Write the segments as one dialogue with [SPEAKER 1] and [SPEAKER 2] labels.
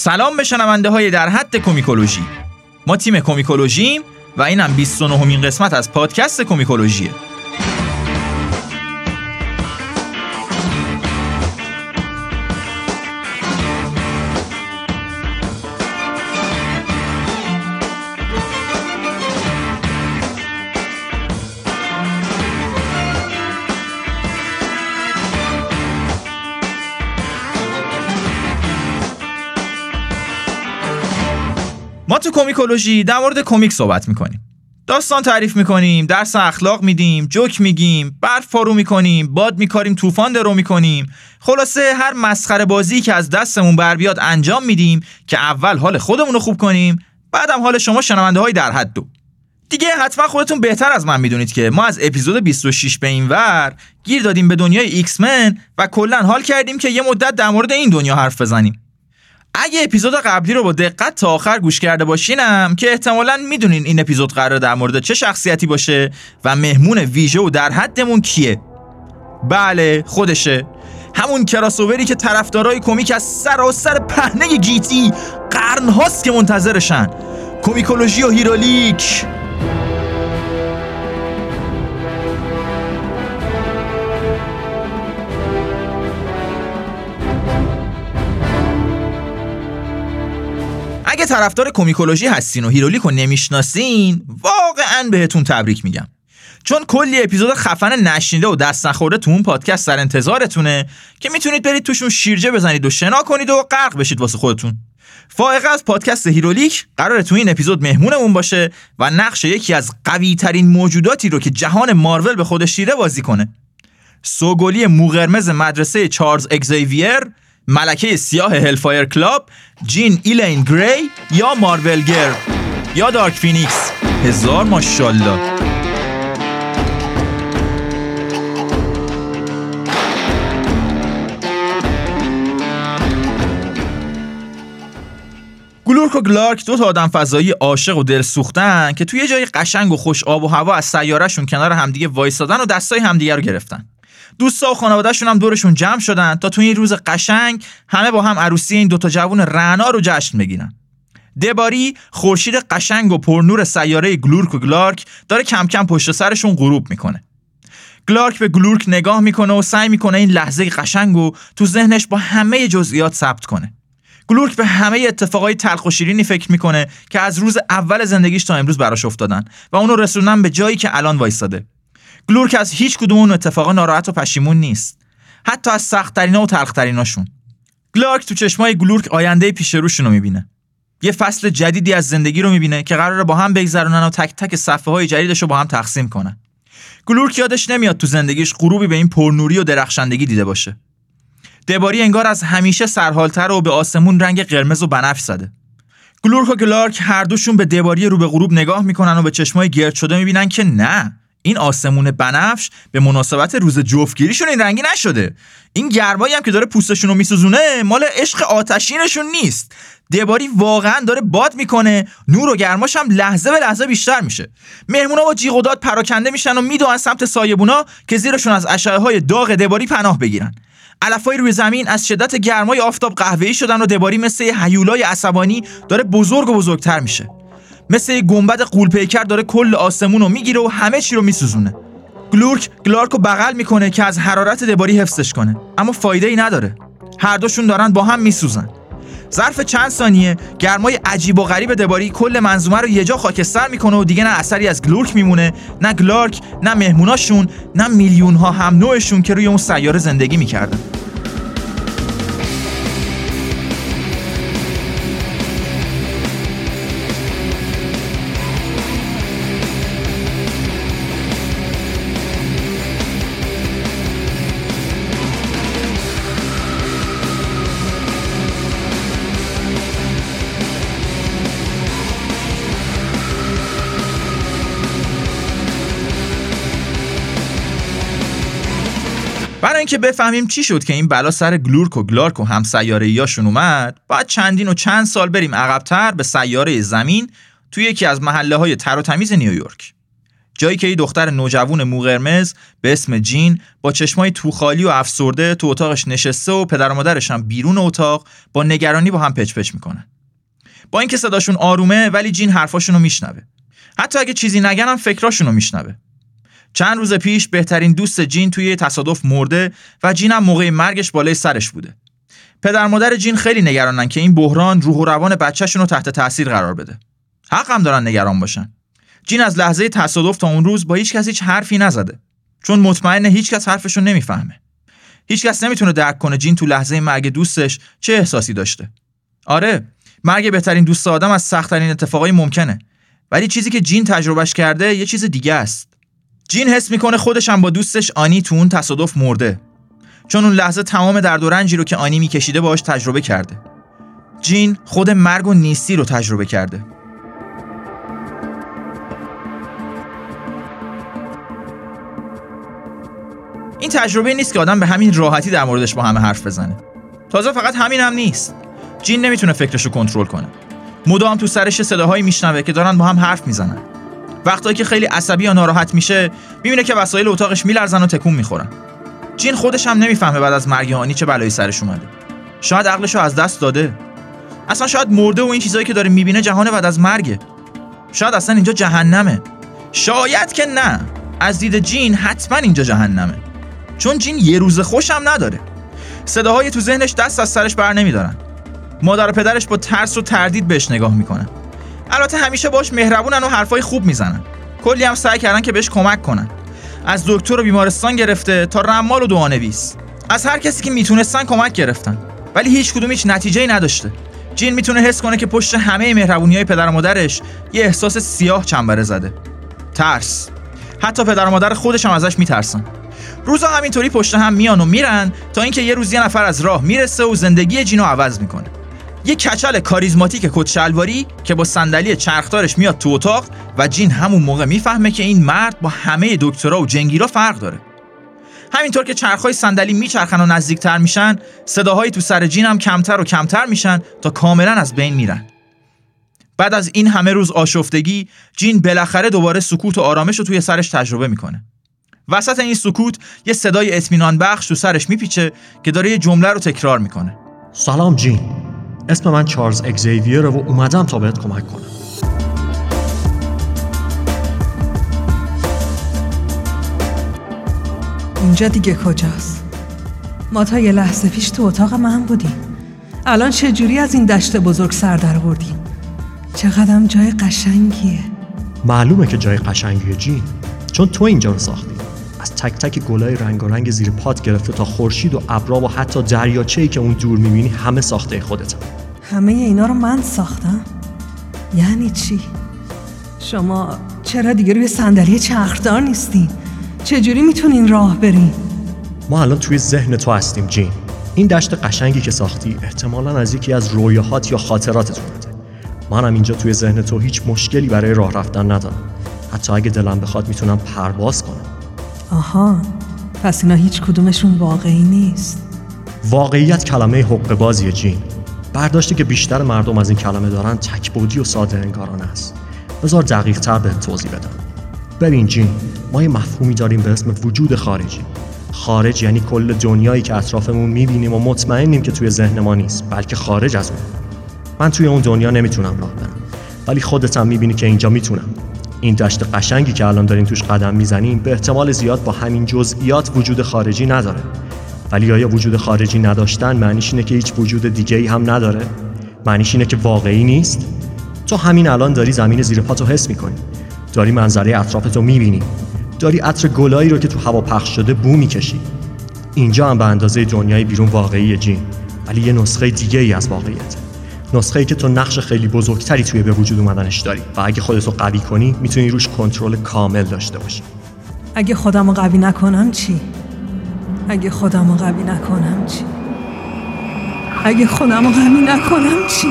[SPEAKER 1] سلام به شنونده های در حد کومیکولوژی. ما تیم کومیکولوژیم و اینم 29 همین قسمت از پادکست کومیکولوژیه. تو کومیکولوژی در مورد کمیک صحبت می‌کنیم. داستان تعریف می‌کنیم درس اخلاق میدیم جوک میگیم برف پارو می‌کنیم باد میکاریم طوفان درو می‌کنیم. خلاصه هر مسخره بازی که از دستمون بر بیاد انجام میدیم که اول حال خودمون رو خوب کنیم بعدم حال شما شنونده های در حد دو. دیگه حتما خودتون بهتر از من می‌دونید که ما از اپیزود 26 به این ور گیر دادیم به دنیای X-Men و کلا حال کردیم که یه مدت در مورد این دنیا حرف بزنیم. اگه اپیزود قبلی رو با دقت تا آخر گوش کرده باشینم که احتمالا می‌دونین این اپیزود قرار در مورد چه شخصیتی باشه و مهمون ویژه و در حدمون کیه. بله خودشه. همون کراسووری که طرفدارای کمیک از سراسر پهنه گیتی قرنهاست که منتظرشن. کومیکولوژی و هیرولیک. طرفدار کومیکولوژی هستین و هیرولیک رو نمی‌شناسین واقعا بهتون تبریک میگم. چون کلی اپیزود خفن نشنیده و دست نخورده تو اون پادکست در انتظارتونه که می‌تونید برید توشون شیرجه بزنید و شنا کنید و غرق بشید واسه خودتون. فائقه از پادکست هیرولیک قراره تو این اپیزود مهمونمون باشه و نقش یکی از قوی ترین موجوداتی رو که جهان مارول به خودش دیده بازی کنه. سوگلی موقرمز مدرسه چارلز اگزیویر ملکه سیاه Hellfire Club جین ایلین گری یا Marvel Girl یا Dark Phoenix. هزار ماشالله گلورک و گلارک دو تا آدم فضایی عاشق و دل‌سوخته‌ن که توی جای قشنگ و خوش آب و هوا از سیارهشون کنار همدیگه وایسادن و دستای همدیگه رو گرفتن. دوستا و خانوادهشون هم دورشون جمع شدن تا تو این روز قشنگ همه با هم عروسی این دوتا جوون رعنا رو جشن بگیرن دباری خورشید قشنگ و پرنور سیاره گلورک و گلارک داره کم کم پشت سرشون غروب می‌کنه. گلارک به گلورک نگاه می‌کنه و سعی می‌کنه این لحظه قشنگ و تو ذهنش با همه جزئیات ثبت کنه. گلورک به همه اتفاقای تلخ و شیرینی فکر می‌کنه که از روز اول زندگیش تا امروز براش افتادن و اونو رسوندن به جایی که الان وایستاده. گلورک از هیچ کدوم اون اتفاقا ناراحت و پشیمون نیست. حتی از سختترینا و تلختریناشون گلارک تو چشمای گلورک آینده پیش روشون رو می‌بینه. یه فصل جدیدی از زندگی رو می‌بینه که قراره با هم بگذرونن و تک تک صفحه های جدیدش رو با هم تقسیم کنن. گلورک یادش نمیاد تو زندگیش غروبی به این پرنوری و درخشندگی دیده باشه. دباری انگار از همیشه سرحالتره و به آسمون رنگ قرمز و بنفش زده. گلورک و گلارک هر دوشون به دباری رو به غروب نگاه می‌کنن و به چشمای گرد شده می‌بینن که نه. این آسمون بنفش به مناسبت روز جفتگیریشون این رنگی نشده. این گرمایی هم که داره پوستشون رو میسوزونه مال عشق آتشینشون نیست. دباری واقعا داره باد می‌کنه نور و گرماش هم لحظه به لحظه بیشتر میشه. مهمونا با جیغ و داد پراکنده میشن و میدوئن سمت سایبونا که زیرشون از اشعه های داغ دباری پناه بگیرن. علفای روی زمین از شدت گرمای آفتاب قهوه‌ای شدن و دباری مثل هیولای عصبانی داره بزرگ و بزرگتر میشه. مثل یه گنبد غول‌پیکر داره کل آسمون رو می‌گیره و همه چی رو میسوزونه. گلورک گلارک رو بغل می‌کنه که از حرارت دباری حفظش کنه. اما فایده ای نداره. هر دوشون دارن با هم میسوزن. ظرف چند ثانیه گرمای عجیب و غریب دباری کل منظومه رو یه جا خاکستر می‌کنه و دیگه نه اثری از گلورک میمونه نه گلارک نه مهموناشون نه میلیون ها هم نوعشون که روی اون سیاره زندگی می‌کردن. اینکه بفهمیم چی شد که این بلا سر گلورک و گلارک و هم سیاره اومد باید چندین و چند سال بریم عقبتر به سیاره زمین توی یکی از محله های تر و تمیز نیویورک. جایی که یه دختر نوجوون موقرمز به اسم جین با چشمای توخالی و افسرده تو اتاقش نشسته و پدر و مادرش هم بیرون اتاق با نگرانی با هم پچ پچ می‌کنن. با اینکه صداشون آرومه ولی جین حرفاشون رو میشنوه. حتی اگه چیزی نگن هم فکراشون رو میشنوه. چند روز پیش بهترین دوست جین توی تصادف مرده و جین هم موقع مرگش بالای سرش بوده. پدر مادر جین خیلی نگرانن که این بحران روح و روان بچهشون رو تحت تاثیر قرار بده. حق هم دارن نگران باشن. جین از لحظه تصادف تا اون روز با هیچ کس هیچ حرفی نزده. چون مطمئنه هیچ کس حرفشون نمی‌فهمه. هیچ کس نمی‌تونه درک کنه جین تو لحظه مرگ دوستش چه احساسی داشته. آره مرگ بهترین دوست آدم از سختترین اتفاقای ممکنه. ولی چیزی که جین تجربهش کرده یه چیز دیگه است. جین حس می‌کنه خودش هم با دوستش آنی تو اون تصادف مرده. چون اون لحظه تمام درد و رنجی رو که آنی میکشیده باهاش تجربه کرده. جین خود مرگ و نیستی رو تجربه کرده. این تجربه نیست که آدم به همین راحتی در موردش با همه حرف بزنه. تازه فقط همین هم نیست. جین نمی‌تونه فکرش رو کنترل کنه. مدام تو سرش صداهایی میشنوه که دارن با هم حرف می‌زنن. وقتایی که خیلی عصبی یا ناراحت میشه می‌بینه که وسایل اتاقش میلرزن و تکون می‌خورن. جین خودش هم نمی‌فهمه بعد از مرگ آنی چه بلایی سرش اومده. شاید عقلش رو از دست داده. اصلا شاید مرده و این چیزایی که داره می‌بینه جهان بعد از مرگه. شاید اصلا اینجا جهنمه. شاید که نه. از دید جین حتما اینجا جهنمه. چون جین یه روز خوشم نداره. صداهای تو ذهنش دست از سرش بر نمیدارن. مادر و پدرش با ترس و تردید بهش نگاه می‌کنن. البته همیشه باش مهربونن و حرفای خوب می‌زنن. کلی هم سعی کردن که بهش کمک کنن. از دکتر و بیمارستان گرفته تا رمال و دعانویس از هر کسی که می‌تونستن کمک گرفتن. ولی هیچ کدوم هیچ نتیجه نداشته. جین می‌تونه حس کنه که پشت همه مهربونی های پدر و مادرش یه احساس سیاه چنبره زده. ترس. حتی پدر و مادر خودش هم ازش میترسن. روزا همینطوری پشت هم میان و میرن تا اینکه یه روز یه نفر از راه می‌رسه و زندگی جینو عوض می‌کنه. یه کچل کاریزماتیک کت که با صندلی چرخدارش میاد تو اتاق و جین همون موقع می‌فهمه که این مرد با همه دکترا و جنگیرا فرق داره. همینطور که چرخهای صندلی میچرخن و نزدیکتر میشن صداهایی تو سر جین هم کمتر و کمتر میشن تا کاملا از بین میرن. بعد از این همه روز آشفتگی جین بالاخره دوباره سکوت و آرامش رو توی سرش تجربه می‌کنه. وسط این سکوت یه صدای اطمینان بخش تو سرش میپیچه که داره یه جمله رو تکرار می‌کنه.
[SPEAKER 2] سلام جین. اسم من چارلز اگزیویر و اومدم تا بهت کمک کنم.
[SPEAKER 3] اینجا دیگه کجاست؟ ما تا یه لحظه پیش تو اتاق من بودیم. الان چجوری از این دشت بزرگ سر در بردیم؟ چقدرم جای قشنگیه.
[SPEAKER 2] معلومه که جای قشنگیه جین. چون تو اینجا رو ساختی. از تک تک گلای رنگ زیر پات گرفته تا خورشید و ابرا و حتی دریاچه‌ای که اون دور می‌بینی همه ساخته خودت
[SPEAKER 3] همه اینا رو من ساختم. یعنی چی؟ شما چرا دیگه روی صندلی چرخدار نیستین چجوری می‌تونین راه برین
[SPEAKER 2] ما الان توی ذهن تو هستیم جین. این دشت قشنگی که ساختی احتمالا از یکی از رویاهات یا خاطراتت اومده منم اینجا توی ذهن تو هیچ مشکلی برای راه رفتن ندارم. حتی اگه دلم بخواد می‌تونم پرواز کنم.
[SPEAKER 3] آها. پس اینا هیچ کدومشون واقعی نیست.
[SPEAKER 2] واقعیت کلمه حق بازی جین. برداشتی که بیشتر مردم از این کلمه دارن تکبودی و ساده انگارانه است. بذار دقیق تر به توضیح بدم. ببین جین ما یه مفهومی داریم به اسم وجود خارجی. خارج یعنی کل دنیایی که اطرافمون می‌بینیم و مطمئنیم که توی ذهن ما نیست بلکه خارج از اون. من توی اون دنیا نمی‌تونم راه برم. ولی خودت هم می‌بینی که اینجا می‌تونم. این دشت قشنگی که الان داریم توش قدم می‌زنیم به احتمال زیاد با همین جزئیات وجود خارجی نداره. ولی آیا وجود خارجی نداشتن معنیش اینه که هیچ وجود دیگه ای هم نداره؟ معنیش اینه که واقعی نیست؟ تو همین الان داری زمین زیر پاتو حس می‌کنی. داری منظره اطرافتو می‌بینی. داری عطر گلایی رو که تو هوا پخش شده بو می‌کشی. اینجا هم به اندازه دنیای بیرون واقعی جین. ولی یه نسخه دیگه ای از واقعیت. نسخه ای که تو نقش خیلی بزرگتری توی به وجود اومدنش داری و اگه خودتو قوی کنی می‌تونی روش کنترل کامل داشته باشی.
[SPEAKER 3] اگه خودمو قوی نکنم چی؟ اگه خودمو قوی نکنم چی اگه خودمو قوی نکنم چی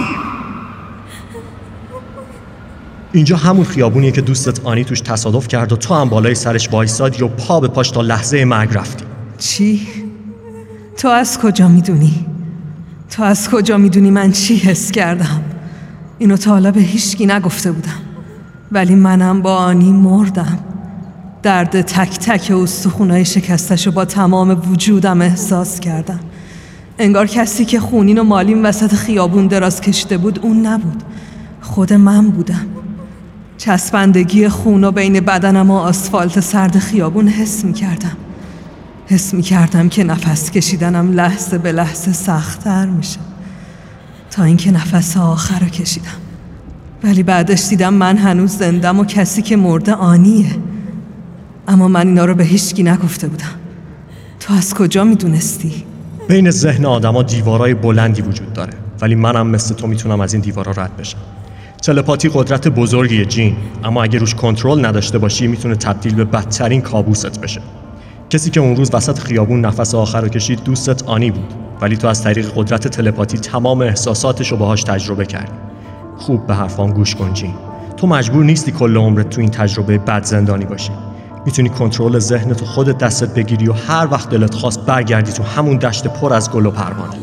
[SPEAKER 2] اینجا همون خیابونیه که دوستت آنی توش تصادف کرد و تو هم بالای سرش وایسادی و پا به پاش تا لحظه مرگ رفتی
[SPEAKER 3] چی؟ تو از کجا می‌دونی؟ تو از کجا می‌دونی من چی حس کردم؟ اینو تا حالا به هیچکی نگفته بودم ولی منم با آنی مردم درد تک تک استخونای شکستش رو با تمام وجودم احساس کردم. انگار کسی که خونین و مالین وسط خیابون دراز کشیده بود اون نبود. خود من بودم. چسبندگی خون و بین بدنم و آسفالت سرد خیابون حس می کردم حس می کردم که نفس کشیدنم لحظه به لحظه سختتر میشه. تا اینکه نفس آخر رو کشیدم. ولی بعدش دیدم من هنوز زندم و کسی که مرده آنیه. اما من اینا رو به هیچکی نگفته بودم. تو از کجا می‌دونستی؟
[SPEAKER 2] بین ذهن آدما دیوارای بلندی وجود داره ولی منم مثل تو می‌تونم از این دیوارا رد بشم. تلپاتی قدرت بزرگی جین اما اگه روش کنترل نداشته باشی می‌تونه تبدیل به بدترین کابوست بشه. کسی که اون روز وسط خیابون نفس آخر رو کشید دوستت آنی بود. ولی تو از طریق قدرت تلپاتی تمام احساساتش رو باهاش تجربه کردی. خوب به حرفام گوش کن جین. تو مجبور نیستی کل عمرت تو این تجربه بد زندانی باشی. می‌تونی کنترل ذهنتو خودت دستت بگیری و هر وقت دلت خواست برگردی تو همون دشت پر از گل و پروانه.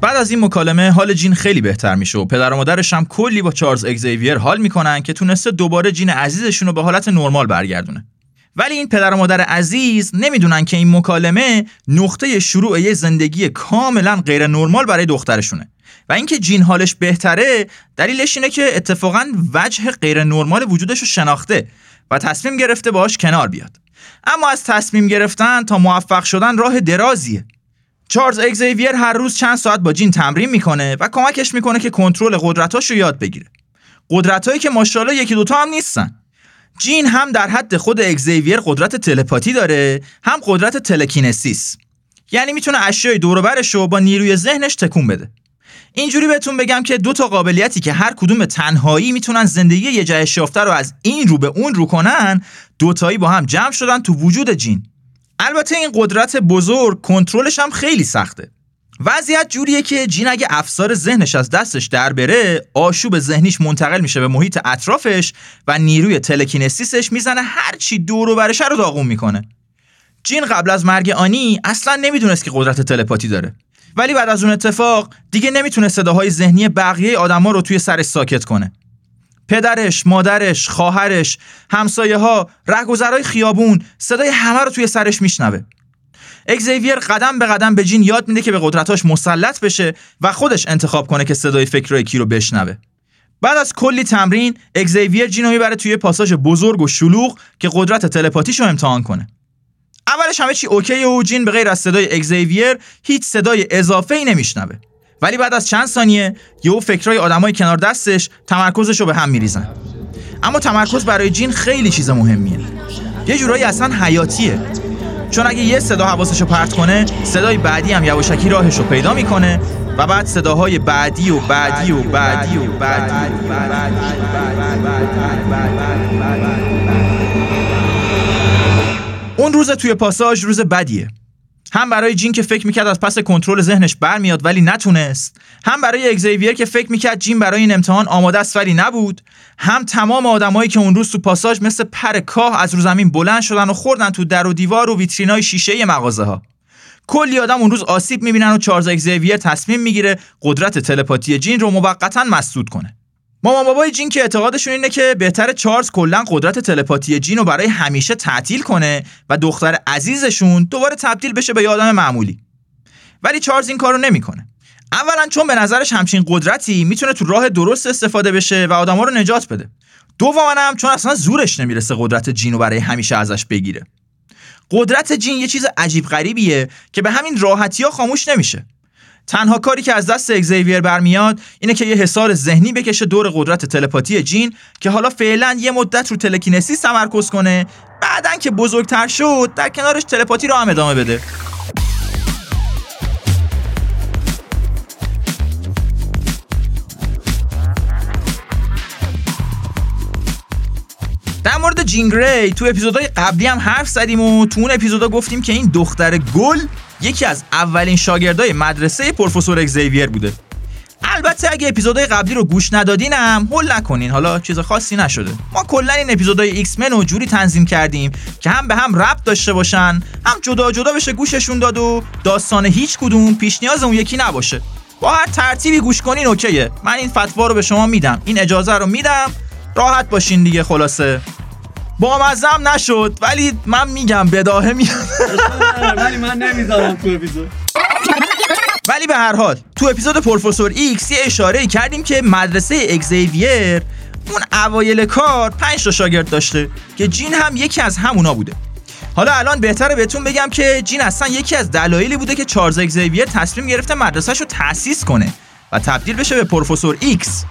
[SPEAKER 1] بعد از این مکالمه حال جین خیلی بهتر میشه و پدر و مادرش هم کلی با چارلز اگزیویر حال می‌کنن که تونسته دوباره جین عزیزشون رو به حالت نرمال برگردونه. ولی این پدر و مادر عزیز نمی‌دونن که این مکالمه نقطه شروع یه زندگی کاملا غیر نرمال برای دخترشونه. و اینکه جین حالش بهتره دلیلش اینه که اتفاقا وجه غیر نرمال وجودش رو شناخته و تصمیم گرفته باش کنار بیاد. اما از تصمیم گرفتن تا موفق شدن راه درازیه. چارلز اگزیویر هر روز چند ساعت با جین تمرین می‌کنه و کمکش می‌کنه که کنترل قدرتاشو یاد بگیره. قدرتایی که ماشاءالله یکی دوتا هم نیستن. جین هم در حد خود اگزیویر قدرت تلپاتی داره هم قدرت تلکینسیس یعنی می‌تونه اشیای دور رو با نیروی ذهنش تکون بده. اینجوری بهتون بگم که دو تا قابلیتی که هر کدوم تنهایی می‌تونن زندگی یه جهش یافته رو از این رو به اون رو کنن دوتایی با هم جمع شدن تو وجود جین. البته این قدرت بزرگ کنترلش هم خیلی سخته. وضعیت جوریه که جین اگه افسار ذهنش از دستش در بره آشوب ذهنیش منتقل میشه به محیط اطرافش و نیروی تلکینستیسش می‌زنه هرچی دور و برشه رو داغون می‌کنه. جین قبل از مرگ آنی اصلا نمی‌دونست که قدرت تلپاتی داره. ولی بعد از اون اتفاق دیگه نمی‌تونه صداهای ذهنی بقیه آدما رو توی سرش ساکت کنه. پدرش، مادرش، خواهرش، همسایه ها، رهگذرای خیابون صدای همه رو توی سرش میشنوه. اگزیویر قدم به قدم به جین یاد میده که به قدرتاش مسلط بشه و خودش انتخاب کنه که صدای فکرای کی رو بشنوه. بعد از کلی تمرین اگزیویر جین رو می‌بره توی پاساژ بزرگ و شلوغ که قدرت تلپاتیش رو امتحان کنه. اولش همه چی OK ه و جین به غیر از صدای اگزیویر هیچ صدای اضافه ای نمیشنوه. ولی بعد از چند ثانیه یهو فکرای آدمای کنار دستش تمرکزش رو به هم میریزن اما تمرکز برای جین خیلی چیز مهمیه یه جورایی اصلا حیاتیه چون اگه یه صدا حواسش رو پرت کنه صدای بعدی هم یواشکی راهش رو پیدا می‌کنه و بعد صداهای بعدی و بعدی و بعدی و بعدی. اون روز توی پاساژ روز بدیه. هم برای جین که فکر می‌کرد از پس کنترل ذهنش برمیاد ولی نتونست. هم برای اگزیویر که فکر می‌کرد جین برای این امتحان آماده است ولی نبود. هم تمام آدمایی که اون روز تو پاساژ مثل پر کاه از رو زمین بلند شدن و خوردن تو در و دیوار و ویترینای شیشه مغازه ها کلی آدم اون روز آسیب می‌بینن و چارلز اگزیویر تصمیم می‌گیره قدرت تلپاتی جین رو موقتا مسدود کنه. مامان بابای جین که اعتقادشون اینه که بهتر چارلز کلا قدرت تلپاتی جین رو برای همیشه تعطیل کنه و دختر عزیزشون دوباره تبدیل بشه به آدم معمولی. ولی چارلز این کارو نمی‌کنه. اولا چون به نظرش همچین قدرتی می‌تونه تو راه درست استفاده بشه و آدما رو نجات بده. دوما هم چون اصلا زورش نمی‌رسه قدرت جین رو برای همیشه ازش بگیره. قدرت جین یه چیز عجیب غریبیه که به همین راحتی ها خاموش نمیشه. تنها کاری که از دست اگزیویر برمیاد اینه که یه حصار ذهنی بکشه دور قدرت تلپاتی جین که حالا فعلا یه مدت رو تلکینسی تمرکز کنه. بعدا که بزرگتر شد در کنارش تلپاتی رو هم ادامه بده. در مورد جین گری تو اپیزودهای قبلی هم حرف زدیم و تو اون اپیزودا گفتیم که این دختر گل یکی از اولین شاگردای مدرسه پروفسور اگزیویر بوده. البته اگه اپیزودهای قبلی رو گوش ندادینم هول نکنین. حالا چیز خاصی نشده. ما کلا این اپیزودهای X-Men رو جوری تنظیم کردیم که هم به هم ربط داشته باشن هم جدا جدا بشه گوششون داد و داستان هیچ کدوم پیش نیاز اون یکی نباشه. با هر ترتیبی گوش کنین OK ه. من این فتوا رو به شما میدم. این اجازه رو میدم. راحت باشین دیگه خلاصه. بامزه‌م نشد ولی من میگم بداهه میاد.
[SPEAKER 2] ولی من نمی‌ذارم تو اپیزود.
[SPEAKER 1] ولی به هر حال تو اپیزود پروفسور X یه اشاره کردیم که مدرسه اگزیویر اون اوایل کار 5 تا شاگرد داشته که جین هم یکی از همونا بوده. حالا الان بهتره بهتون بگم که جین اصلا یکی از دلایلی بوده که چارلز اگزیویر تصمیم گرفته مدرسهش رو تأسیس کنه و تبدیل بشه به پروفسور X.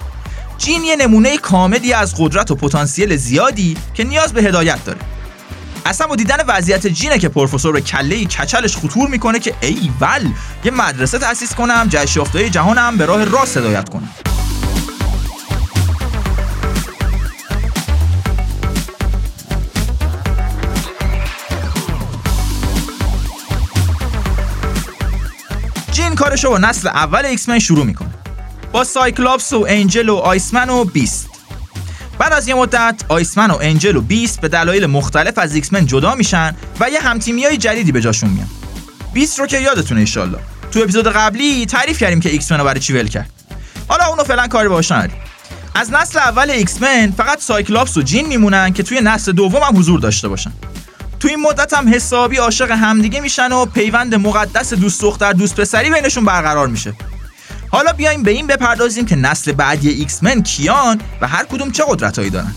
[SPEAKER 1] جین یه نمونه کاملی از قدرت و پتانسیل زیادی که نیاز به هدایت داره. اصلا با دیدن وضعیت جینه که پروفسور به کله کچلش خطور می‌کنه که ای ول یه مدرسه تأسیس کنم یافته جهانم به راه راست هدایت کنم. جین کارشو با نسل اول X شروع می‌کنه. با سایکلاپس و انجل و آیسمن و بیست. بعد از یه مدت آیسمن و انجل و بیست به دلایل مختلف از X-Men جدا میشن و یه همتیمی های جدیدی به جاشون میان. بیست رو که یادتونه ایشالله تو اپیزود قبلی تعریف کردیم که X-Men رو برای چی ول کرد. حالا اونو فعلا کاری نداریم از نسل اول X-Men فقط سایکلاپس و جین میمونن که توی نسل دوم هم حضور داشته باشن. تو این مدت هم حسابی عاشق همدیگه میشن و پیوند مقدس دوست دختر دوست پسری بینشون برقرار میشه. حالا بیایم به این بپردازیم که نسل بعدی X-Men کیان و هر کدوم چه قدرتهایی دارن.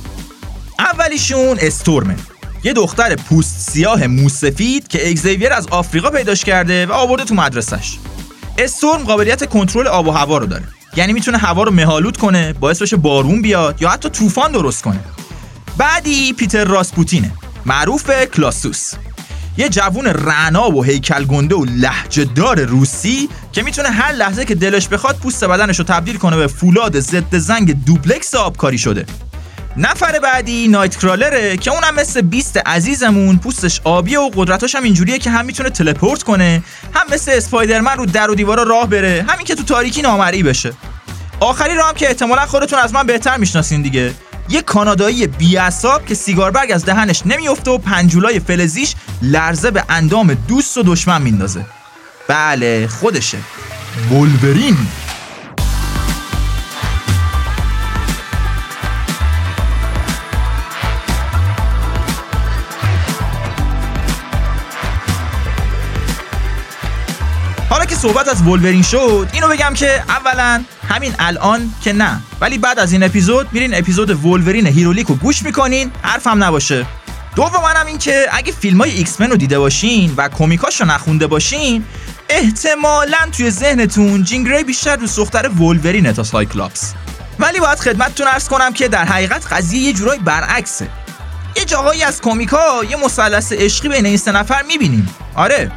[SPEAKER 1] اولیشون استورمه یه دختر پوست سیاه موسفید که اگزیویر از آفریقا پیداش کرده و آورده تو مدرسش استورم قابلیت کنترل آب و هوا رو داره. یعنی می‌تونه هوا رو مه‌آلود کنه باعث بشه بارون بیاد یا حتی طوفان درست کنه. بعدی پیتر راسپوتینه. معروف کلاسوس. یه جوون رعنا و هیکل گنده و لحجه دار روسی که می‌تونه هر لحظه که دلش بخواد پوست بدنش رو تبدیل کنه به فولاد ضد زنگ دوبلکس آبکاری شده. نفر بعدی نایت کرالره که اونم مثل بیست عزیزمون پوستش آبیه و قدرتاش هم اینجوریه که هم می‌تونه تلپورت کنه هم مثل اسپایدرمن رو در و دیوارا راه بره همین که تو تاریکی نامرئی بشه. آخری رو هم که احتمالا خودتون از من بهتر می‌شناسین دیگه. یه کانادایی بیاساب که سیگار برگ از دهنش نمیفته و پنجولای فلزیش لرزه به اندام دوست و دشمن میندازه. بله خودشه. ولورین. حالا که صحبت از ولورین شد اینو بگم که اولا همین الان که نه. ولی بعد از این اپیزود میرین اپیزود ولورین هیرولیک رو گوش می‌کنین. حرفم نباشه. دوم هم این که اگه فیلم های X رو دیده باشین و کمیکاش رو نخونده باشین احتمالا توی ذهنتون جین گری بیشتر رو دوست‌دختر ولورینه تا سایکلاپس. ولی باید خدمتتون عرض کنم که در حقیقت قضیه یه جورایی برعکسه. یه جاهایی از کمیکا یه مثلث عشقی بین این سه نفر می‌بینیم. آره.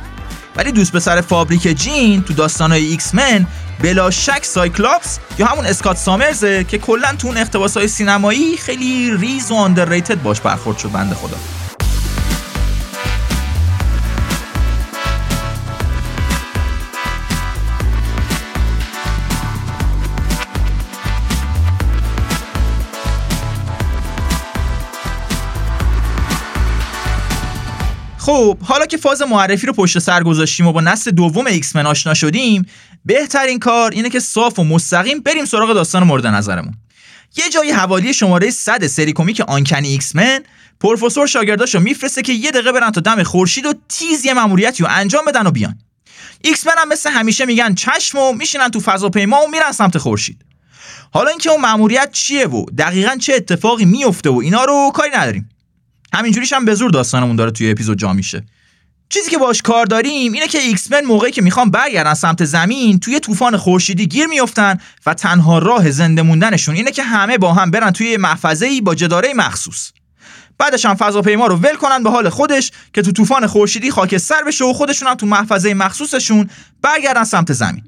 [SPEAKER 1] ولی دوست پسر فابریک جین تو داستانهای X-Men بلا شک سایکلاپس یا همون اسکات سامرزه که کلا تو اون اقتباسهای سینمایی خیلی ریز و underrated باش برخورد شد بنده خدا. خب حالا که فاز معرفی رو پشت سر گذاشتیم و با نسل دوم X-Men آشنا شدیم بهترین کار اینه که صاف و مستقیم بریم سراغ داستان مورد نظرمون. یه جایی حوالی شماره 100 سری کمیک Uncanny X-Men پروفسور شاگرداشو میفرسته که یه دقیقه برن تا دم خورشید و تیز یه ماموریتی انجام بدن و بیان. X-Men هم مثل همیشه میگن چشم و میشینن تو فضاپیما و میرن سمت خورشید. حالا اینکه اون ماموریت چیه و دقیقا چه اتفاقی میفته و اینا رو کاری نداریم. همینجوریش هم به زور داستانمون داره توی اپیزود جا میشه. چیزی که باش کار داریم اینه که X-Men موقعی که می‌خوان برگردن سمت زمین توی طوفان خورشیدی گیر میافتن و تنها راه زنده موندنشون اینه که همه با هم برن توی محفظه ای با جداره مخصوص. بعدش هم فضاپیما رو ول کنن به حال خودش که تو طوفان خورشیدی خاکستر بشه و خودشون هم تو محفظه مخصوصشون برگردن سمت زمین.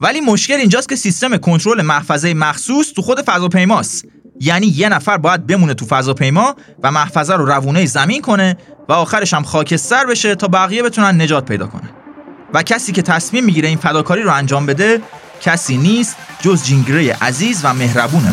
[SPEAKER 1] ولی مشکل اینجاست که سیستم کنترل محفظه مخصوص تو خود فضاپیماست. یعنی یه نفر باید بمونه تو فضاپیما و محفظه رو روونه زمین کنه و آخرش هم خاکستر بشه تا بقیه بتونن نجات پیدا کنن. و کسی که تصمیم می‌گیره این فداکاری رو انجام بده کسی نیست جز جین گری عزیز و مهربونه.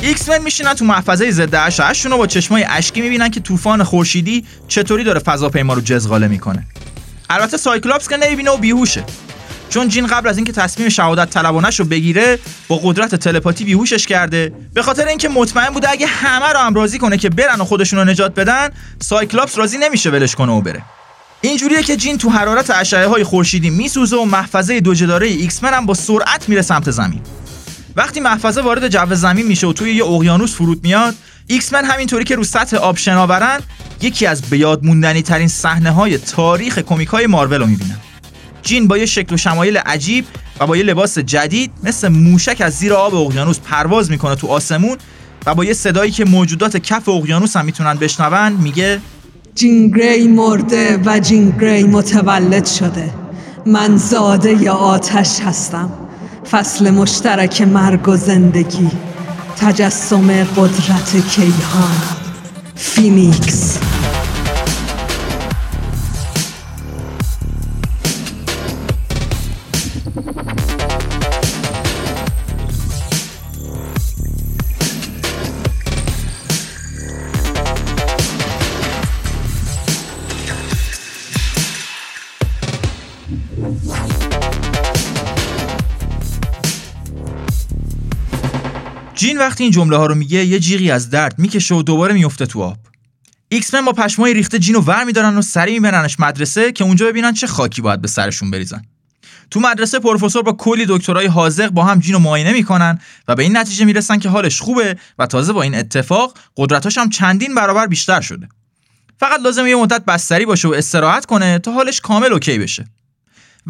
[SPEAKER 1] X-Men میشینن تو محفظه ضد اشعهشون با چشمای اشکی می‌بینن که طوفان خورشیدی چطوری داره فضاپیما رو جزغاله می‌کنه. البته سایکلاپس که نمی‌بینه و بیهوشه. چون جین قبل از اینکه تصمیم شهادت طلبانش رو بگیره با قدرت تلپاتی بیهوشش کرده. به خاطر اینکه مطمئن بوده اگه همه رو هم کنه که برن و خودشون رو نجات بدن سایکلاپس راضی نمیشه ولش کنه و بره. اینجوریه که جین تو حرارت اشعه های خورشیدی میسوزه و محفظه دو جداره ایکس هم با سرعت میره سمت زمین. وقتی محفظه وارد جو زمین میشه و توی یه اقیانوس فرود میاد ایکس من همینطوری که رو سطح آب شناورن یکی از به یاد موندنی ترین صحنه های تاریخ کمیک های مارول رو می‌بینن جین با یه شکل و شمایل عجیب و با یه لباس جدید مثل موشک از زیر آب اقیانوس پرواز می‌کنه تو آسمون و با یه صدایی که موجودات کف اقیانوس هم می‌تونن بشنون میگه
[SPEAKER 3] جین گری مرده و جین گری متولد شده. من زاده یا آتش هستم. فصل مشترک مرگ و زندگی. تجسم قدرت کیهان. فینیکس
[SPEAKER 1] وقتی این جمله ها رو میگه یه جیغی از درد می‌کشه و دوباره میفته تو آب. ایکس من با پشمای ریخته جین رو ور میدارن و سریع میبرنش مدرسه که اونجا ببینن چه خاکی باید به سرشون بریزن. تو مدرسه پروفسور با کلی دکترای حاذق با هم جین رو معاینه می‌کنن و به این نتیجه می‌رسن که حالش خوبه و تازه با این اتفاق قدرتاش هم چندین برابر بیشتر شده. فقط لازمه یه مدت بستری باشه و استراحت کنه تا حالش کامل okay بشه.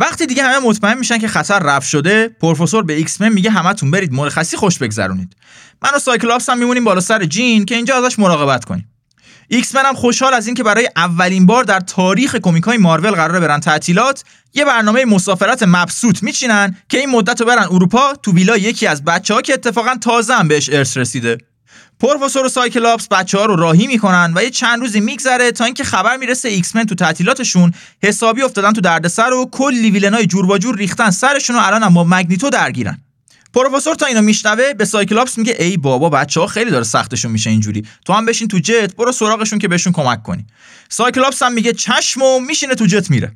[SPEAKER 1] وقتی دیگه همه مطمئن میشن که خطر رفع شده پروفسور به ایکس من میگه همتون برید مرخصی خوش بگذرونید. من و سایکلاپس هم میمونیم بالا سر جین که اینجا ازش مراقبت کنیم. ایکس من هم خوشحال از اینکه برای اولین بار در تاریخ کمیک های مارول قراره برن تعطیلات یه برنامه مسافرت مبسوط میچینن که این مدت رو برن اروپا تو ویلا یکی از بچه ها که اتفاقا تازه هم بهش ارث رسیده. پروفسور و سایکلاپس بچه ها رو راهی می‌کنن و یه چند روزی میگذره تا اینکه خبر می‌رسه ایکس من تو تعطیلاتشون حسابی افتادن تو دردسر و کلی villain ای جور با جور ریختن سرشون و الان هم با مگنیتو درگیرن. پروفسور تا اینو میشنوه به سایکلاپس میگه ای بابا بچه ها خیلی داره سختشون میشه اینجوری. تو هم بشین تو جت برو سراغشون که بهشون کمک کنی. سایکلاپس هم میگه چشم و میشینه تو جت میره.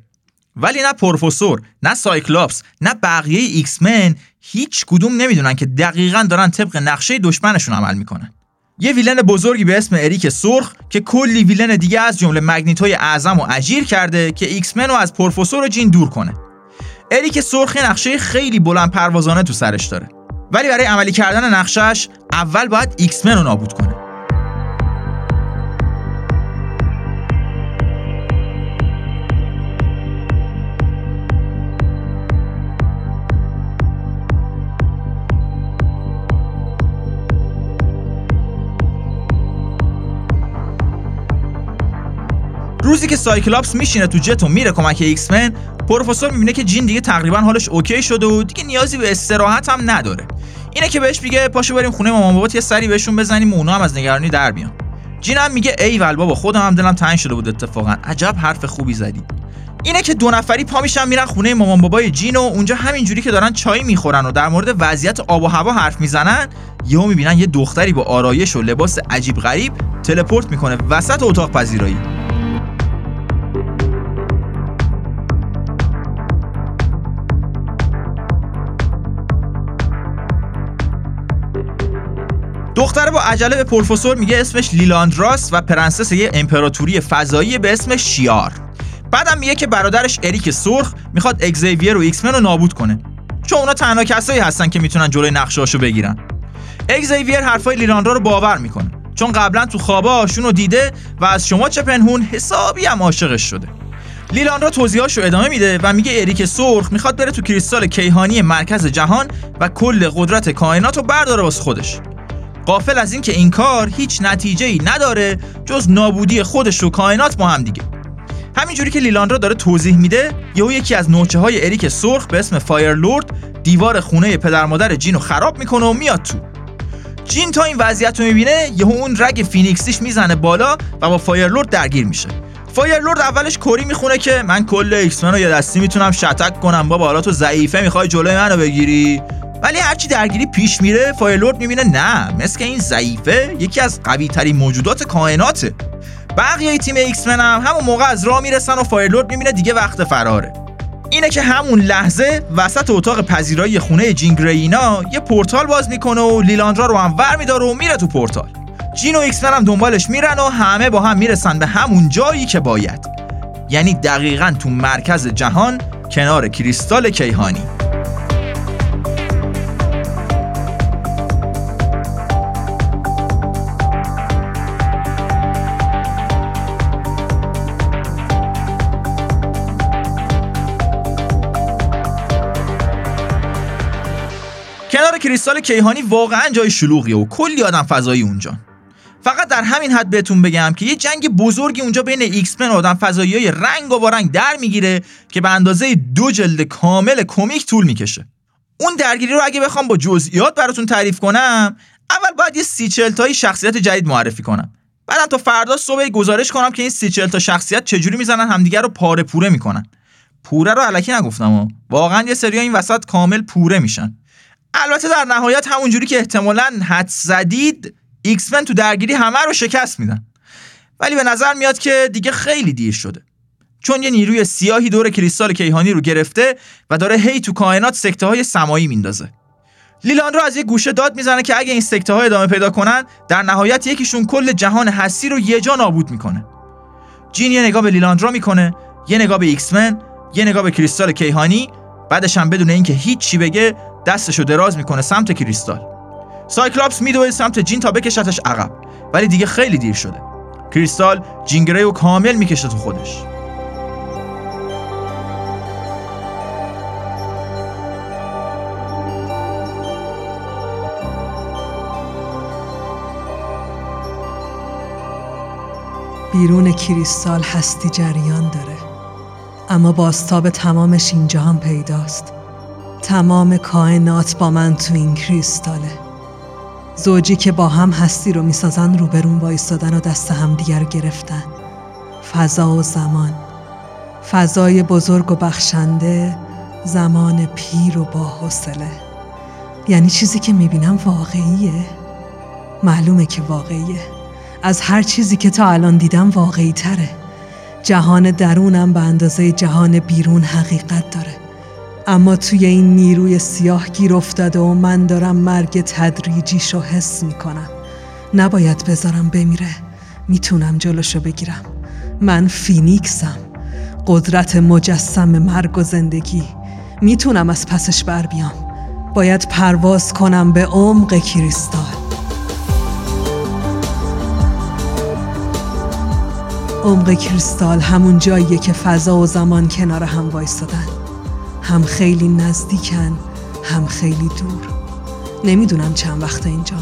[SPEAKER 1] ولی نه پروفسور نه سایکلاپس نه بقیه ایکس من هیچ کدوم نمی‌دونن که دقیقا دارن طبق نقشه دشمنشون عمل می‌کنن. یه villain بزرگی به اسم اریک سرخ که کلی villain دیگه از جمله مگنیتوی اعظم و اجیر کرده که ایکس من رو از پروفسور و جین دور کنه. اریک سرخ نقشه خیلی بلند پروازانه تو سرش داره. ولی برای عملی کردن نقشش اول باید ایکس من رو نابود کنه. روزی که سایکلاپس میشینه تو جت و میره کمک ایکس من پروفسور می‌بینه که جین دیگه تقریبا حالش okay شده و دیگه نیازی به استراحت هم نداره. اینه که بهش میگه پاشو بریم خونه مامان بابات یه سری بهشون بزنیم و اونا هم از نگرانی در بیان. جین هم میگه ای ول بابا خودم هم دلم تنگ شده بود اتفاقا. عجب حرف خوبی زدی. اینه که دو نفری پا میشن میرن خونه مامان بابای جین و اونجا همینجوری که دارن چای می‌خورن و در مورد وضعیت آب و هوا حرف می‌زنن یهو می‌بینن یه دختری با آرایش و لباس عجیب غریب teleport می‌کنه وسط اتاق پذیرایی عجله به پروفسور میگه اسمش لیلاندراس و پرنسس یه امپراتوری فضایی به اسم شیار. بعدم میگه که برادرش اریک سرخ می‌خواد اگزیویر و ایکسمن رو نابود کنه. چون اونا تنها کسایی هستن که می‌تونن جلوی نقشه‌هاشو بگیرن. اگزیویر حرفای لیلاندرا رو باور می‌کنه. چون قبلا تو خواباشون رو دیده و از شما چه پنهون حسابی هم عاشقش شده. لیلاندرا توضیحاش رو ادامه میده و میگه اریک سرخ می‌خواد بره تو کریستال کیهانی مرکز جهان و کل قدرت کائنات رو برداره واسه خودش. غافل از اینکه این کار هیچ نتیجه ای نداره جز نابودی خودش و کائنات با هم دیگه. همینجوری که لیلاندرا داره توضیح میده یهو یکی از نوچه های اریک سرخ به اسم فایر لورد دیوار خونه پدر مادر جین رو خراب می‌کنه و میاد تو. جین تا این وضعیت رو می‌بینه یهو اون رگ فینیکسیش می‌زنه بالا و با فایر لورد درگیر میشه. فایرلورد اولش کوری می‌خونه که من کل ایکس رو یه دستی می‌تونم شتک کنم بابا حالا تو ضعیفه می‌خوای جلوی منو بگیری؟ ولی هرچی درگیری پیش میره فایرلورد می‌بینه نه. مثل این ضعیفه یکی از قوی ترین موجودات کائناته. بقیه تیم ایکس هم همون موقع از راه می‌رسن و فایرلورد می‌بینه دیگه وقت فراره. اینه که همون لحظه وسط اتاق پذیرایی خونه جین گری اینا یه پورتال باز می‌کنه و لیلاندرا رو هم ور میداره و میره تو پورتال. جین و ایکس هم دنبالش میرن و همه با هم می‌رسن به همون جایی که باید. یعنی دقیقا تو مرکز جهان کنار کریستال کیهانی. کریستال کیهانی واقعا جای شلوغیه و کلی آدم فضایی اونجا. فقط در همین حد بهتون بگم که یه جنگ بزرگی اونجا بین ایکس و آدم فضایی های رنگ و رنگ در می‌گیره که به اندازه دو جلد کامل کمیک طول می‌کشه. اون درگیری رو اگه بخوام با جزئیات براتون تعریف کنم اول باید یه سی تایی شخصیت جدید معرفی کنم. بعدم تا فردا صبح گزارش کنم که این سی تا شخصیت چجوری می‌زنن همدیگه رو پاره پوره می‌کنن. پوره رو الکی نگفتم و واقعا یه سری این وسط کامل پوره میشن. البته در نهایت همونجوری که احتمالا حدس زدید ایکس من تو درگیری همه رو شکست میدن. ولی به نظر میاد که دیگه خیلی دیر شده. چون یه نیروی سیاهی دور کریستال کیهانی رو گرفته و داره هی تو کائنات سکته های سمایی میندازه. لیلاندرا از یه گوشه داد می‌زنه که اگه این سکته های ادامه پیدا کنن در نهایت یکیشون کل جهان هستی رو یه جا نابود می‌کنه. جین یه نگاه به لیلاندرا می‌کنه یه نگاه به ایکس من یه نگاه به کریستال کیهانی بعدش هم بدون اینکه هیچ چی بگه دستشو دراز می‌کنه سمت کریستال. سایکلاپس میدوه سمت جین تا بکشتش عقب ولی دیگه خیلی دیر شده. کریستال جین گری رو کامل می‌کشه تو خودش.
[SPEAKER 3] بیرون کریستال هستی جریان داره اما باستاب تمامش اینجا هم پیداست. تمام کائنات با من تو این کریستاله. زوجی که با هم هستی رو می‌سازن روبرون وایستادن و دست همدیگر گرفتن. فضا و زمان. فضای بزرگ و بخشنده زمان پیر و با حوصله. یعنی چیزی که می‌بینم واقعیه. معلومه که واقعیه. از هر چیزی که تا الان دیدم واقعی تره جهان درونم به اندازه جهان بیرون حقیقت داره. اما توی این نیروی سیاه گیر افتاده و من دارم مرگ تدریجیشو حس می‌کنم. نباید بذارم بمیره. می‌تونم جلوشو بگیرم. من فینیکسم. قدرت مجسم مرگ و زندگی. می‌تونم از پسش بر بیام. باید پرواز کنم به عمق کریستال. عمق کریستال همون جاییه که فضا و زمان کنار هم وایستادن. هم خیلی نزدیکن هم خیلی دور. نمی‌دونم چند وقت اینجا.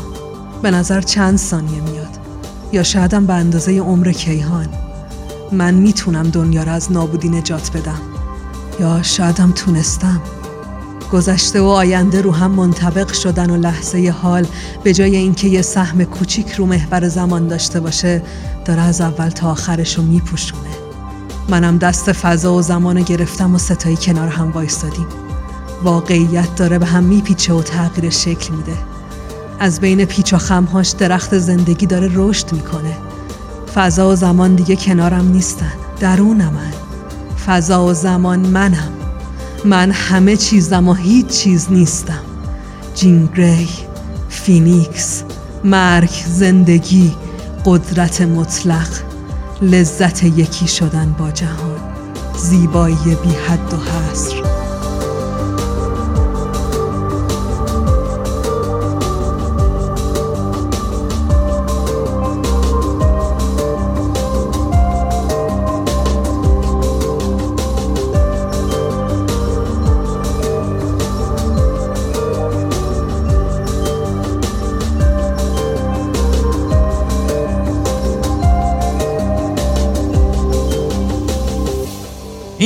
[SPEAKER 3] به نظر چند ثانیه میاد. یا شایدم به اندازه عمر کیهان. من می‌تونم دنیا را از نابودی نجات بدم. یا شایدم تونستم. گذشته و آینده رو هم منطبق شدن و لحظه حال به جای اینکه یه سهم کوچیک رو محور زمان داشته باشه داره از اول تا آخرش رو میپوشونه. منم دست فضا و زمان گرفتم و ستایی کنار هم وایستادیم. واقعیت داره به هم میپیچه و تغییر شکل میده. از بین پیچ و خمهاش درخت زندگی داره رشد می‌کنه. فضا و زمان دیگه کنارم نیستن. درون من فضا و زمان منم. من همه چیزم و هیچ چیز نیستم. جین گری فینیکس مرگ زندگی قدرت مطلق. لذت یکی شدن با جهان زیبایی بی حد و حصر.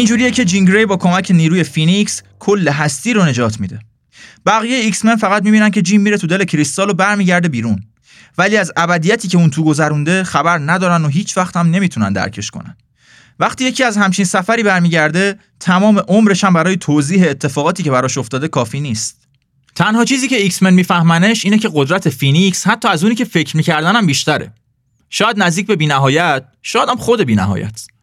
[SPEAKER 1] اینجوریه که جین گری با کمک نیروی فینیکس کل هستی رو نجات میده. بقیه X-Men فقط می‌بینن که جین میره تو دل کریستال و برمیگرده بیرون. ولی از ابدیتی که اون تو گذرونده خبر ندارن و هیچ وقت هم نمی‌تونن درکش کنن. وقتی یکی از همچین سفری برمیگرده تمام عمرش هم برای توضیح اتفاقاتی که براش افتاده کافی نیست. تنها چیزی که X-Men میفهمنش اینه که قدرت فینیکس حتی از اونی که فکر می‌کردن هم بیشتره. شاید نزدیک به بینهایت شاید هم خود بینهایت.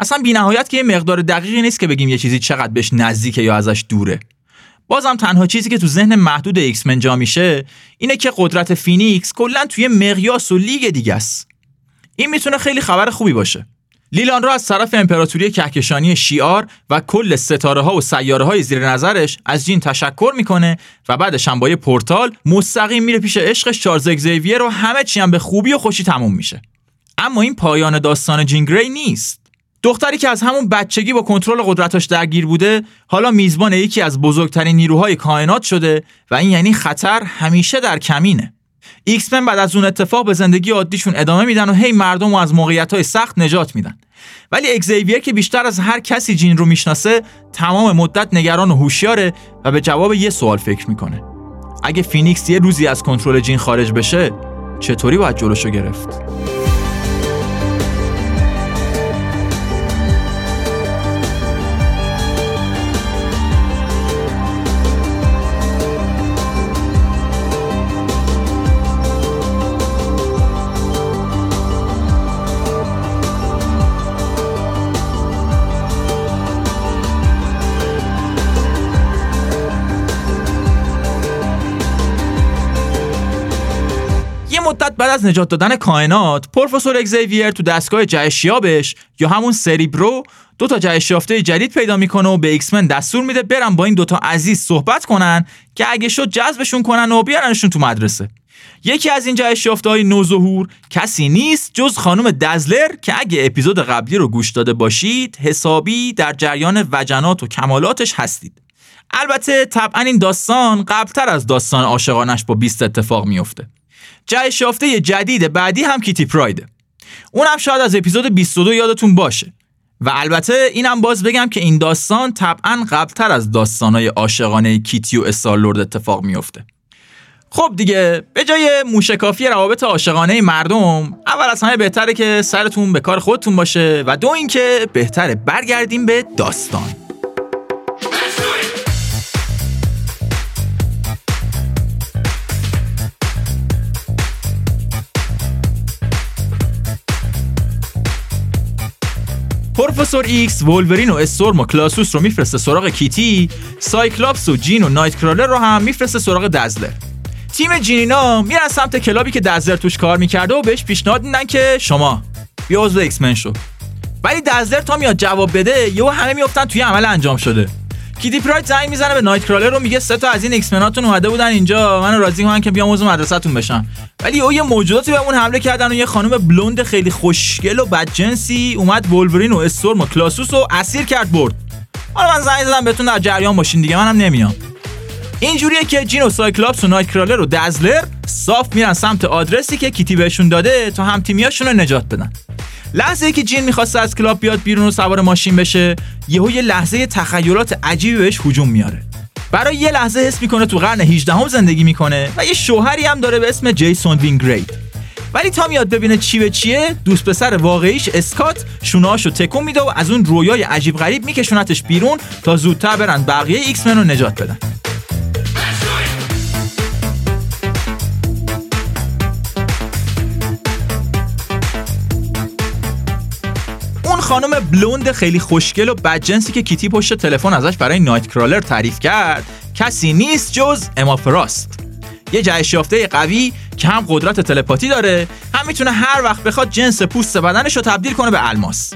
[SPEAKER 1] اصلا بینهایت که یه مقدار دقیقی نیست که بگیم یه چیزی چقدر بهش نزدیکه یا ازش دوره. بازم تنها چیزی که تو ذهن محدود ایکس جا میشه اینه که قدرت فینیکس کلا توی مقیاس و لیگ دیگه است. این می‌تونه خیلی خبر خوبی باشه. لیلاندرا از طرف امپراتوری کهکشانی شیار و کل ستاره ها و سیاره های زیر نظرش از جین تشکر می‌کنه و بعدش هم با یه پورتال مستقیم میره پیش عشقش چارلز اگزیویر و همه چی هم به خوبی و خوشی تموم میشه. اما این پایان داستان جین گری نیست. دختری که از همون بچگی با کنترل قدرتاش درگیر بوده حالا میزبان یکی از بزرگترین نیروهای کائنات شده و این یعنی خطر همیشه در کمینه. ایکس بعد از اون اتفاق به زندگی عادیشون ادامه میدن و هی مردم رو از موقعیت های سخت نجات میدن. ولی اگزیویر که بیشتر از هر کسی جین رو می‌شناسه تمام مدت نگران و هوشیاره و به جواب یه سوال فکر می‌کنه. اگه فینیکس یه روزی از کنترل جین خارج بشه چطوری باید جلوشو گرفت؟ بعد از نجات دادن کائنات پروفسور اگزیویر تو دستگاه جهشیابش یا همون سریبرو دو تا جهش یافته جدید پیدا می‌کنه و به ایکسمن دستور میده برن با این دوتا عزیز صحبت کنن که اگه شد جذبشون کنن و بیارنشون تو مدرسه. یکی از این جهش یافته های نوظهور کسی نیست جز خانم دزلر که اگه اپیزود قبلی رو گوش داده باشید حسابی در جریان وجنات و کمالاتش هستید. البته طبعا این داستان قبلتر از داستان عاشقانش با 20 اتفاق میفته جهش یافته جدید بعدی هم کیتی پرایده اونم شاید از اپیزود 22 یادتون باشه. و البته اینم باز بگم که این داستان طبعا قبلتر از داستانهای عاشقانه کیتی و استارلورد اتفاق میفته خب دیگه به جای موشکافی روابط عاشقانه مردم اول از همه بهتره که سرتون به کار خودتون باشه و دو اینکه بهتره برگردیم به داستان. پروفسور ایکس ولورین و استورم و کلاسوس رو میفرسته سراغ کیتی. سایکلاپس و جین و نایت کرالر رو هم میفرسته سراغ دزلر. تیم جین اینا میرن سمت club ی که دزلر توش کار می‌کرده و بهش پیشنهاد میدن که شما بیا عضو X-Men شو. ولی دزلر تا میاد جواب بده یهو همه میافتن توی عمل انجام شده. کیتی پراید زنگ می‌زنه به نایت کرالر رو میگه سه تا از این X-Men اتون اومده بودن اینجا من راضی کنن که بیام عضو مدرسه‌تون بشم. ولی او یه موجوداتی بهمون حمله کردن و یه خانم بلوند خیلی خوشگل و بدجنسی اومد ولورین و استورم و کلاسوس رو اسیر کرد برد. حالا من زنگ زدم بهتون در جریان باشین دیگه منم نمیام. اینجوریه که جین و سایکلاپس و نایت کرالر و دزلر صاف میرن سمت آدرسی که کیتی بهشون داده تا هم رو نجات بدن. لحظه ای که جین می‌خواست از club بیاد بیرون و سوار ماشین بشه یهو یه لحظه تخیلات عجیبی بهش هجوم میاره. برای یه لحظه حس می‌کنه تو قرن 18 هم زندگی می‌کنه و یه شوهری هم داره به اسم جیسون وینگرید ولی تا میاد ببینه چی به چیه دوست پسر واقعیش اسکات شونهاشو تکون میده و از اون رویای عجیب غریب میکشونتش بیرون تا زودتر برن بقیه ایکس رو نجات بدن. خانم بلوند خیلی خوشگل و بدجنسی که کیتی پشت تلفن ازش برای نایت کرالر تعریف کرد کسی نیست جز اما فراست. یه جهش یافته قوی که هم قدرت تلپاتی داره هم می‌تونه هر وقت بخواد جنس پوست بدنش رو تبدیل کنه به الماس.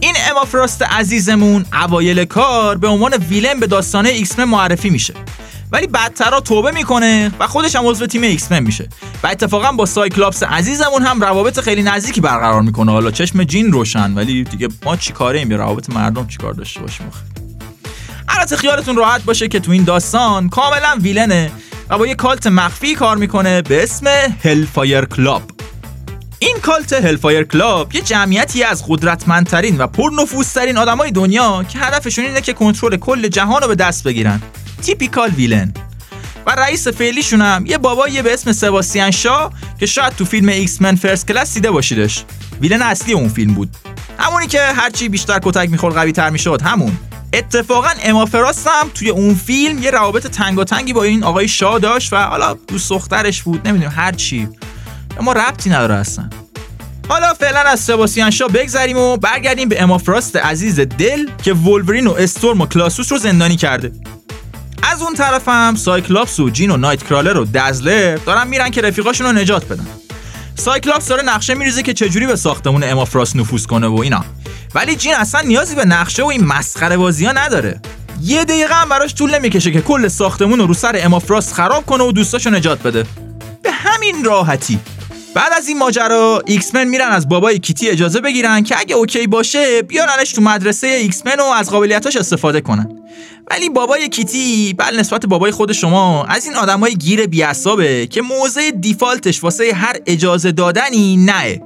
[SPEAKER 1] این اما فراست عزیزمون اوایل کار به عنوان villain به داستانای ایکس معرفی میشه. ولی بعدترا توبه می‌کنه و خودش هم عضو تیم ایکس میشه. و اتفاقا با سایکلاپس عزیزمون هم روابط خیلی نزدیکی برقرار می‌کنه. حالا چشم جین روشن ولی دیگه ما چیکاره ایم؟ به روابط مردم چیکار داشته باشیم البته خیالتون راحت باشه که تو این داستان کاملا villain ه و با یه cult مخفی کار می‌کنه به اسم Hellfire Club این cult Hellfire Club یه جمعیتی از قدرتمندترین و پرنفوذترین آدمای دنیا که هدفشون اینه که کنترل کل جهان رو به دست بگیرن. typical villain و رئیس فعلیشون هم یه بابایی به اسم سباستیان شا که شاید تو فیلم X-Men First Class دیده باشیدش. villain اصلی اون فیلم بود. همونی که هرچی بیشتر کتک می‌خورد قوی تر می‌شد همون. اتفاقا اما فراست هم توی اون فیلم یه روابط تنگی با این آقای شا داشت و حالا دوست دخترش بود نمی‌دونم هر چی. اما ربطی نداره اصلا. حالا فعلا از سباستیان شا بگذریم و برگردیم به اما فراست عزیز دل که ولورین و استورم و کلاسوس رو زندانی کرده. از اون طرف هم سایکلاپس و جین و نایت کرالر و دزلر دارن میرن که رفیقاشون رو نجات بدن. سایکلاپس داره نقشه میریزه که چجوری به ساختمون اما فراست نفوذ کنه و اینا. ولی جین اصلا نیازی به نقشه و این مسخره بازی ها نداره. یه دقیقه هم براش طول نمی‌کشه که کل ساختمون رو رو سر اما فراست خراب کنه و دوستاشو نجات بده. به همین راحتی. بعد از این ماجرا X-Men میرن از بابای کیتی اجازه بگیرن که اگه OK باشه بیارنش تو مدرسه X-Men و از قابلیتاش استفاده کنن. ولی بابای کیتی بلانسبت بابای خود شما از این آدمای گیر بیعصابه که موضع default ش واسه هر اجازه دادنی نه.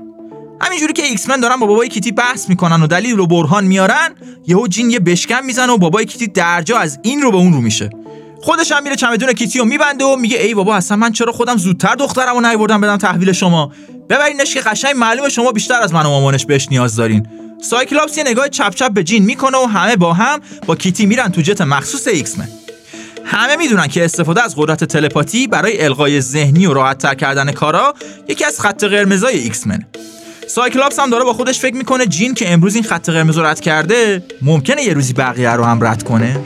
[SPEAKER 1] همینجوری که X-Men دارن با بابای کیتی بحث می‌کنن و دلیل و برهان میارن یهو جین یه بشکن می‌زنه و بابای کیتی درجا از این رو به اون رو میشه. خودش هم میره چمدون کیتی رو میبنده و میگه ای بابا اصلا من چرا خودم زودتر دخترمو نیوردم بدم تحویل شما؟ ببرینش که قشنگ معلومه شما بیشتر از من و مامانش بهش نیاز دارین. سایکلاپس یه نگاه چپ چپ به جین می‌کنه و همه با هم با کیتی میرن تو جت مخصوص X-Men. همه می‌دونن که استفاده از قدرت تلپاتی برای القای ذهنی و راحت تر کردن کارا یکی از خط قرمزای X-Men. سایکلاپس هم داره با خودش فکر می‌کنه جین که امروز این خط قرمز رو رد کرده ممکنه یه روزی بقیه رو هم رد کنه؟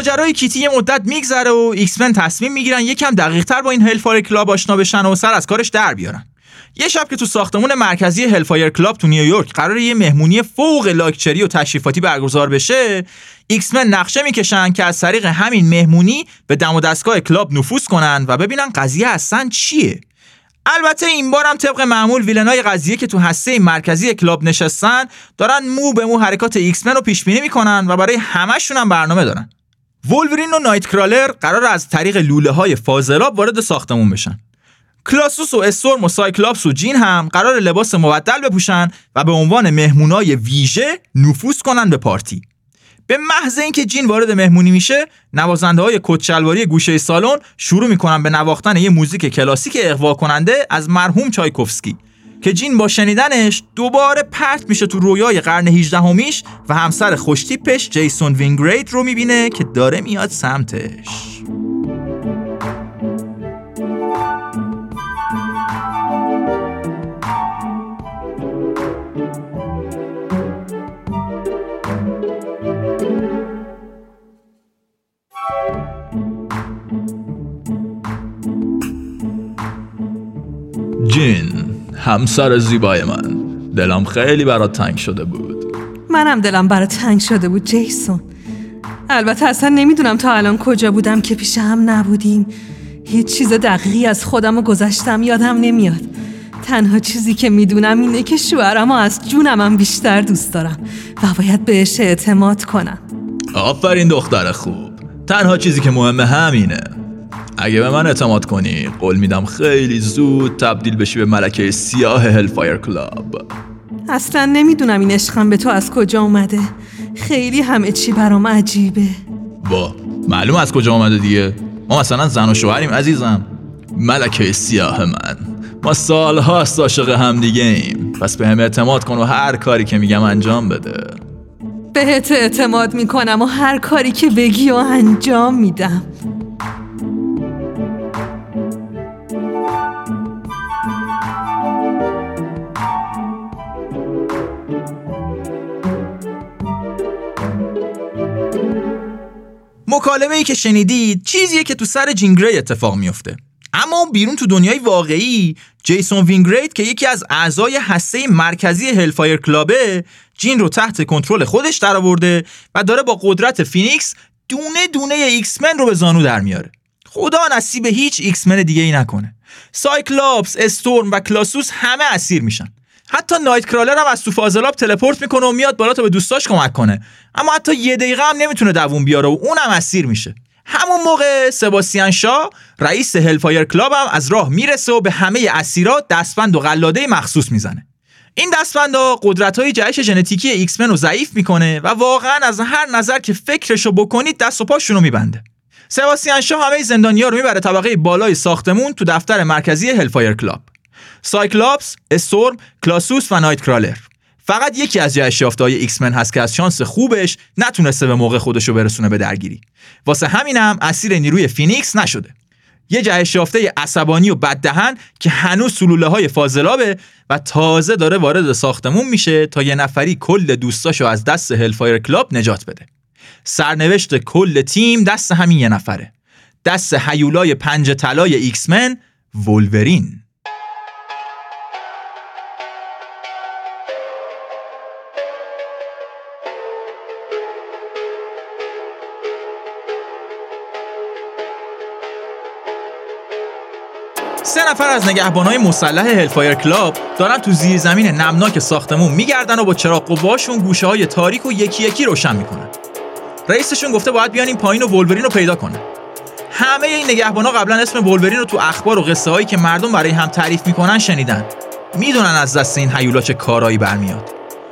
[SPEAKER 1] ماجرای کیتی یه مدت میگذره و X-Men تصمیم می‌گیرن یکم دقیقتر با این Hellfire Club آشنا بشن و سر از کارش در بیارن. یه شب که تو ساختمون مرکزی Hellfire Club تو نیویورک قرار یه مهمونی فوق لاکچری و تشریفاتی برگزار بشه X-Men نقشه می‌کشن که از طریق همین مهمونی به دم و دستگاه club نفوذ کنن و ببینن قضیه اصلا چیه. البته این بار هم طبق معمول villain ای قضیه که تو هسته مرکزی club نشستن دارن مو به مو حرکات ایکس من رو پیش بینی می‌کنن و برای همشون هم برنامه دارن. وولورین و نایت کرالر قراره از طریق لوله های فاضلاب وارد ساختمون بشن. کلوسوس و استورم و سایکلاپس و جین هم قراره لباس مبدل بپوشن و به عنوان مهمونای ویژه نفوذ کنن به پارتی. به محض اینکه جین وارد مهمونی میشه، نوازنده های کت‌شلواری گوشه سالن شروع می‌کنن به نواختن یه موزیک کلاسیک اغوا کننده از مرحوم چایکوفسکی که جین با شنیدنش دوباره پرت میشه تو رویای قرن 18 همیش و همسر خوشتیپش جیسون وینگریت رو می‌بینه که داره میاد سمتش.
[SPEAKER 4] جین. همسر زیبای من. دلم خیلی برات تنگ شده بود.
[SPEAKER 3] منم دلم برات تنگ شده بود جیسون. البته اصلا نمی‌دونم تا الان کجا بودم که پیش هم نبودیم. هیچ چیز دقیقی از خودم و گذشتم یادم نمیاد. تنها چیزی که می‌دونم اینه که شوهرم از جونم هم بیشتر دوست دارم و باید بهش اعتماد کنم.
[SPEAKER 4] آفرین دختر خوب. تنها چیزی که مهمه همینه. اگه به من اعتماد کنی قول میدم خیلی زود تبدیل بشی به ملکه سیاه هلفایر کلاب
[SPEAKER 3] اصلا نمی‌دونم این عشقم به تو از کجا اومده. خیلی همه چی برام عجیبه.
[SPEAKER 4] با معلوم از کجا اومده دیگه. ما مثلا زن و شوهریم عزیزم. ملکه سیاه من. ما سالهاست عاشق هم دیگه ایم. پس به هم اعتماد کن و هر کاری که میگم انجام بده.
[SPEAKER 3] بهت اعتماد می‌کنم و هر کاری که بگی و انجام میدم.
[SPEAKER 1] مکالمه ای که شنیدید چیزیه که تو سر جین گری اتفاق میفته اما بیرون تو دنیای واقعی جیسون وینگرید که یکی از اعضای هسته مرکزی هلفایر کلابه جین رو تحت کنترل خودش درآورده و داره با قدرت فینیکس دونه دونه ایکس من رو به زانو در میاره. خدا نصیب هیچ ایکس من دیگه ای نکنه. سایکلاپس، استورم و کلوسوس همه اسیر میشن. حتی نایت کرالر هم از تو فاضلاب teleport می‌کنه و میاد بالا تا به دوستاش کمک کنه. اما حتی یه دقیقه هم نمی‌تونه دووم بیاره و اونم اسیر میشه. همون موقع سباستیان شا رئیس هلفایر کلاب هم از راه می‌رسه و به همه اسیرا دستبند و قلاده مخصوص می‌زنه. این دستبندا قدرت های جهش ژنتیکی ایکس رو ضعیف می‌کنه و واقعا از هر نظر که فکرشو بکنید دست و پاشون رو میبنده. سباستیان شا همه زندانیا رو می‌بره طبقه بالای ساختمون تو دفتر مرکزی هلفایر کلاب سایکلاپس، استورم، کلوسوس و نایت کرالر. فقط یکی از جهش های ایکس من هست که از شانس خوبش نتونسته به موقع خودشو برسونه به درگیری. واسه همینم اسیر نیروی فینیکس نشده. یه جهش یافته عصبانی و بددهن که هنوز تو لوله های فاضلابه و تازه داره وارد ساختمون میشه تا یه نفری کل دوستاشو از دست هلفایر کلاب نجات بده. سرنوشت کل تیم دست همین یه نفره. دست هیولای پنجه طلای ایکس من ولورین سه نفر از نگهبانهای مسلح هلفایر کلاب دارن تو زیر زمین نمناک ساختمون میگردن و با چراغ قواشون گوشه های تاریک و یکی یکی روشن می‌کنن. رئیسشون گفته باید بیان این پایین و ولورین رو پیدا کنن. همه این نگهبانا قبلا اسم ولورین رو تو اخبار و قصه هایی که مردم برای هم تعریف می‌کنن شنیدن. می‌دونن از دست این هیولا چه کارایی برمیاد.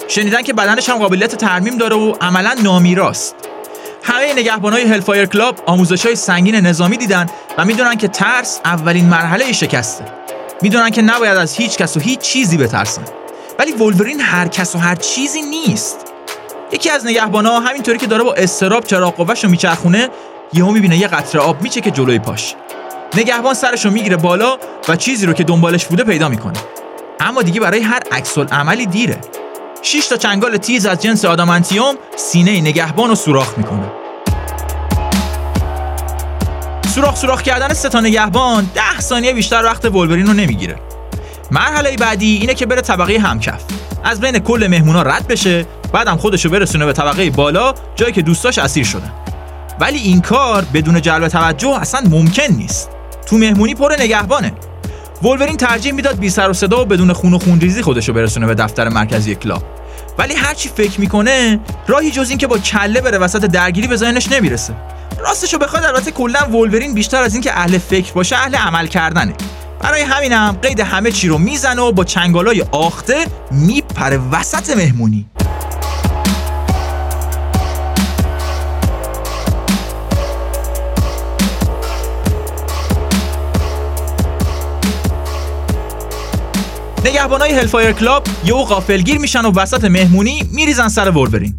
[SPEAKER 1] شنیدن که بدنش هم قابلیت ترمیم داره و عملا نامیراست. همه نگهبانای هلفایر کلاب آموزش های سنگین نظامی دیدن و می‌دونن که ترس اولین مرحله شکسته. می‌دونن که نباید از هیچ کس و هیچ چیزی بترسن. ولی ولورین هر کس و هر چیزی نیست. یکی از نگهبانا همینطوری که داره با استراب چراغ قوهش رو میچرخونه یهو می‌بینه یه قطره آب میچه که جلوی پاش. نگهبان سرش رو می‌گیره بالا و چیزی رو که دنبالش بوده پیدا می‌کنه. اما دیگه برای هر عکس عملی دیره. 6 تا چنگال تیز از جنس آدامانتیوم سینه نگهبان رو سوراخ می‌کنه. سوراخ سوراخ کردن سه تا نگهبان 10 ثانیه بیشتر وقت ولورین رو نمی‌گیره. مرحله بعدی اینه که بره طبقه همکف. از بین کل مهمونا رد بشه بعدم خودش رو برسونه به طبقه بالا جایی که دوستاش اسیر شدن. ولی این کار بدون جلب توجه اصلا ممکن نیست. تو مهمونی پر نگهبانه. ولورین ترجیح می‌داد بی سر و صدا و بدون خون و خونریزی خودشو برسونه به دفتر مرکزی کلاب. ولی هرچی فکر می‌کنه راهی جز این که با کله بره وسط درگیری به نمی‌رسه. راستشو بخواد البته کلا ولورین بیشتر از اینکه اهل فکر باشه اهل عمل کردنه. برای همینم قید همه چی رو می‌زنه و با چنگالای آخته میپره وسط مهمونی. نگهبانای هلفایر کلاب یهو غافلگیر میشن و وسط مهمونی میریزن سر ولورین.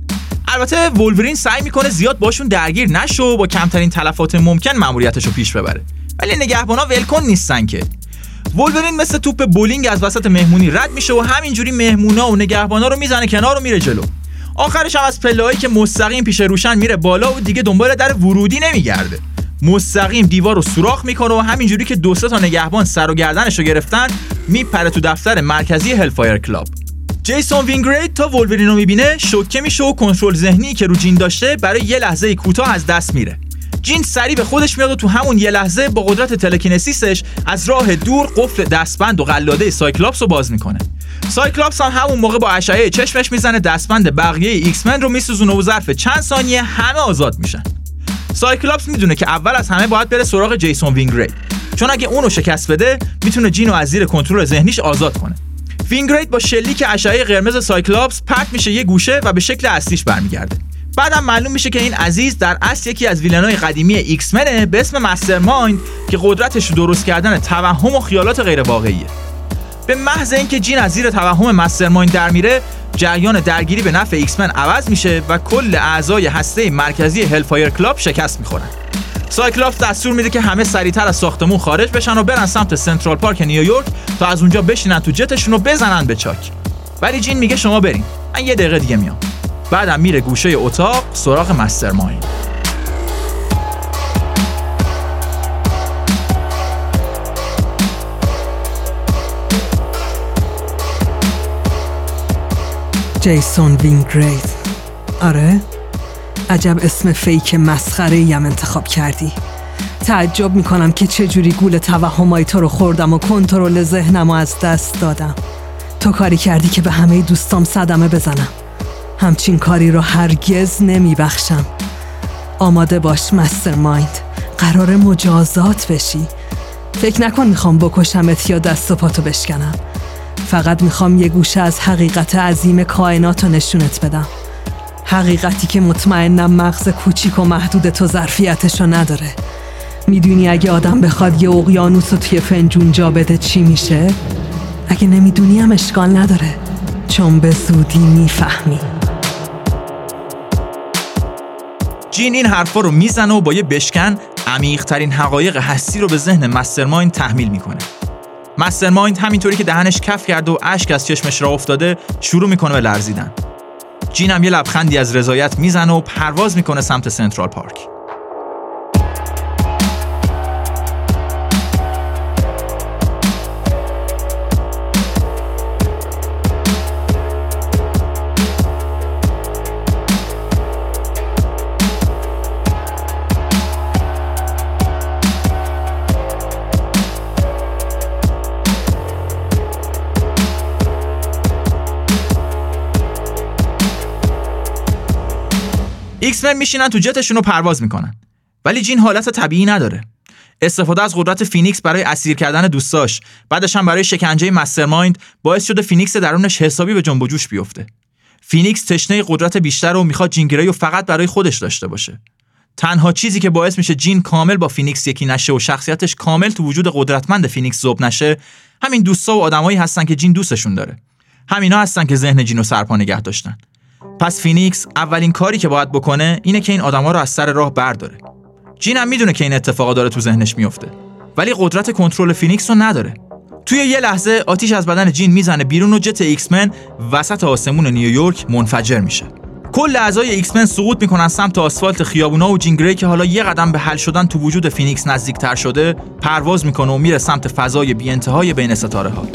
[SPEAKER 1] البته ولورین سعی می‌کنه زیاد باشون درگیر نشه و با کمترین تلفات ممکن ماموریتش رو پیش ببره. ولی نگهبانا ولکن نیستن که. ولورین مثل توپ بولینگ از وسط مهمونی رد میشه و همینجوری مهمونا و نگهبانا رو می‌زنه کنار و میره جلو. آخرش هم از پله هایی که مستقیم پیش روشه میره بالا و دیگه دنبال در ورودی نمیگرده. مستقیم دیوار رو سوراخ می‌کنه و همینجوری که دو تا نگهبان سر و گردنش رو گرفتن میپره تو دفتر مرکزی هلفایر کلاب جیسون وینگرید تا ولورین رو می‌بینه شوکه میشه و کنترل ذهنی که رو جین داشته برای یه لحظه کوتاه از دست میره. جین سریع به خودش میاد و تو همون یه لحظه با قدرت telekinesis ش از راه دور قفل دستبند و قلاده سایکلاپس رو باز می‌کنه. سایکلاپس هم همون موقع با اشعه چشمش می‌زنه دستبند بقیه ایکس من رو میسوزونه و ظرف چند ثانیه همه آزاد میشن. سایکلاپس می‌دونه که اول از همه باید بره سراغ جیسون وینگرید چون اگه اونو شکست بده می‌تونه جینو از زیر کنترل ذهنیش آزاد کنه. وینگرید با شلیک اشعه قرمز سایکلاپس پرت میشه یه گوشه و به شکل اصلیش برمیگرده. بعدم معلوم میشه که این عزیز در اصل یکی از villain ای قدیمی ایکس منه به اسم مسترمایند که قدرتش درست کردن توهم و خیالات غیر واقعیه به محض اینکه جین از زیر توهم مسترمایند در میره جریان درگیری به نفع ایکس من عوض میشه و کل اعضای هسته مرکزی هلفایر کلاب شکست می‌خورن. سایکلاپس دستور میده که همه سریعتر از ساختمون خارج بشن و برن سمت سنترال پارک نیویورک تا از اونجا بشینن تو جتشون و بزنن به چاک. ولی جین میگه شما برین. من یه دقیقه دیگه میام. بعدم میره گوشه اتاق سراغ مسترمایند.
[SPEAKER 3] جیسون وینگرید آره؟ عجب اسم فیک مسخره ایم انتخاب کردی. تعجب می‌کنم که چجوری گول توهمای تو رو خوردم و کنترل ذهنم و از دست دادم. تو کاری کردی که به همه دوستام صدمه بزنم. همچین کاری رو هرگز نمیبخشم. آماده باش مستر مایند قرار مجازات بشی. فکر نکن می‌خوام بکشمت یا دست و پاتو بشکنم. فقط می‌خوام یه گوشه از حقیقت عظیم کائنات رو نشونت بدم. حقیقتی که مطمئنم مغز کوچیک و محدود تو ظرفیتشو نداره. می‌دونی اگه آدم بخواد یه اقیانوس رو توی فنجون جا بده چی میشه؟ اگه نمی‌دونی هم اشکال نداره. چون به زودی می‌فهمی.
[SPEAKER 1] جین این حرفا رو می‌زنه و با یه بشکن عمیقترین حقایق هستی رو به ذهن مسترمایند تحمیل می‌کنه. مسترمایند همینطوری که دهنش کف کرده و اشک از چشمش را افتاده شروع می‌کنه به لرزیدن. جین یه لبخندی از رضایت می‌زنه و پرواز می‌کنه سمت سنترال پارک. ایکس من میشینن تو جتشون و پرواز می‌کنن. ولی جین حالت طبیعی نداره. استفاده از قدرت فینیکس برای اسیر کردن دوستاش بعدش هم برای شکنجه مسترمایند باعث شده فینیکس درونش حسابی به جنب و جوش بیفته. فینیکس تشنه قدرت بیشتره و می‌خواد جین گری رو فقط برای خودش داشته باشه. تنها چیزی که باعث میشه جین کامل با فینیکس یکی نشه و شخصیتش کامل تو وجود قدرتمند فینیکس ذوب نشه همین دوستا و آدمایی هستن که جین دوستشون داره. همینا هستن که ذهن جین رو سرپا نگه داشتن. پس فینیکس اولین کاری که باید بکنه اینه که این آدما رو از سر راه برداره. جین هم می‌دونه که این اتفاقا داره تو ذهنش میفته ولی قدرت کنترل فینیکس رو نداره. توی یه لحظه آتیش از بدن جین می‌زنه بیرون و جت ایکس من وسط آسمون نیویورک منفجر میشه. کل اعضای ایکس من سقوط می‌کنن سمت آسفالت خیابونا و جین گری که حالا یه قدم به حل شدن تو وجود فینیکس نزدیکتر شده پرواز می‌کنه و میره سمت فضای بی بین ستاره ها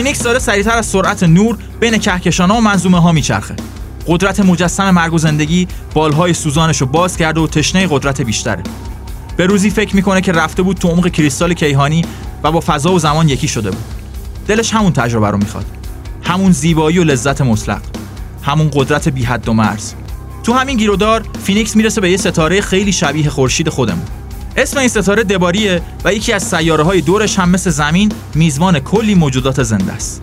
[SPEAKER 1] فینیکس داره سریعتر از سرعت نور بین کهکشانها و منظومه ها میچرخه. قدرت مجسم مرگ و زندگی بالهای سوزانش رو باز کرده و تشنه قدرت بیشتره. به روزی فکر می‌کنه که رفته بود تو عمق کریستال کیهانی و با فضا و زمان یکی شده بود. دلش همون تجربه رو می‌خواد. همون زیبایی و لذت مطلق. همون قدرت بی حد و مرز. تو همین گیرودار فینیکس می‌رسه به یه ستاره خیلی شبیه خورشید خودمون. اسم این ستاره دباریه و یکی از سیاره های دورش هم مثل زمین میزبان کلی موجودات زنده است.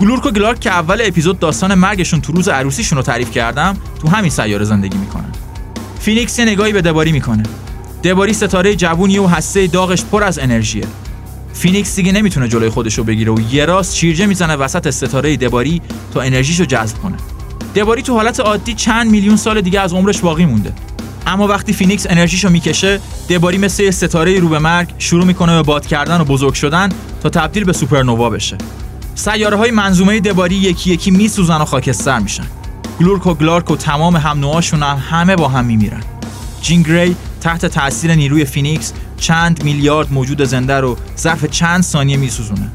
[SPEAKER 1] گلورک و گلارک که اول اپیزود داستان مرگشون تو روز عروسیشون رو تعریف کردم تو همین سیاره زندگی می‌کنن. فینیکس یه نگاهی به دباری می‌کنه. دباری ستاره جوونیه و هسته داغش پر از انرژیه. فینیکس دیگه نمی‌تونه جلوی خودش رو بگیره و یه راست شیرجه می‌زنه وسط ستاره دباری تا انرژیشو جذب کنه. دباری تو حالت عادی چند میلیون سال دیگه از عمرش باقی مونده. اما وقتی فینیکس انرژیشو می‌کشه دباری مثل ستاره رو به مرگ شروع می‌کنه به باد کردن و بزرگ شدن تا تبدیل به سوپرنوا بشه. سیاره های منظومه دباری یکی یکی میسوزن و خاکستر میشن. گلورک و گلارک و تمام هم نوعاشون هم همه با هم میمیرن. جین گری تحت تاثیر نیروی فینیکس چند میلیارد موجود زنده رو ظرف چند ثانیه میسوزونه.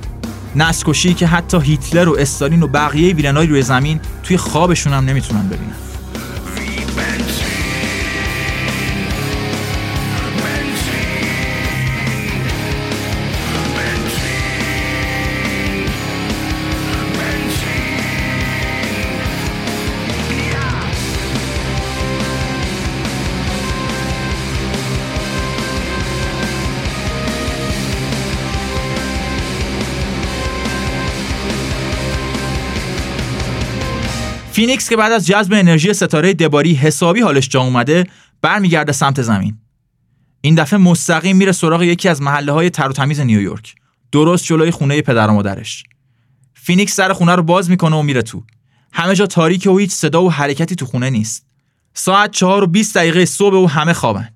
[SPEAKER 1] نسل‌کشی که حتی هیتلر و استالین و بقیه villain ای روی زمین توی خوابشون هم نمی‌تونن ببینن. فینیکس که بعد از جذب انرژی ستاره دباری حسابی حالش جا اومده برمیگرده سمت زمین. این دفعه مستقیم میره سراغ یکی از محله های تر و تمیز نیویورک. درست جلوی خونه پدر و مادرش. فینیکس در خونه رو باز می‌کنه و میره تو. همه جا تاریک و هیچ صدا و حرکتی تو خونه نیست. ساعت چهار و 20 دقیقه صبح و همه خوابن.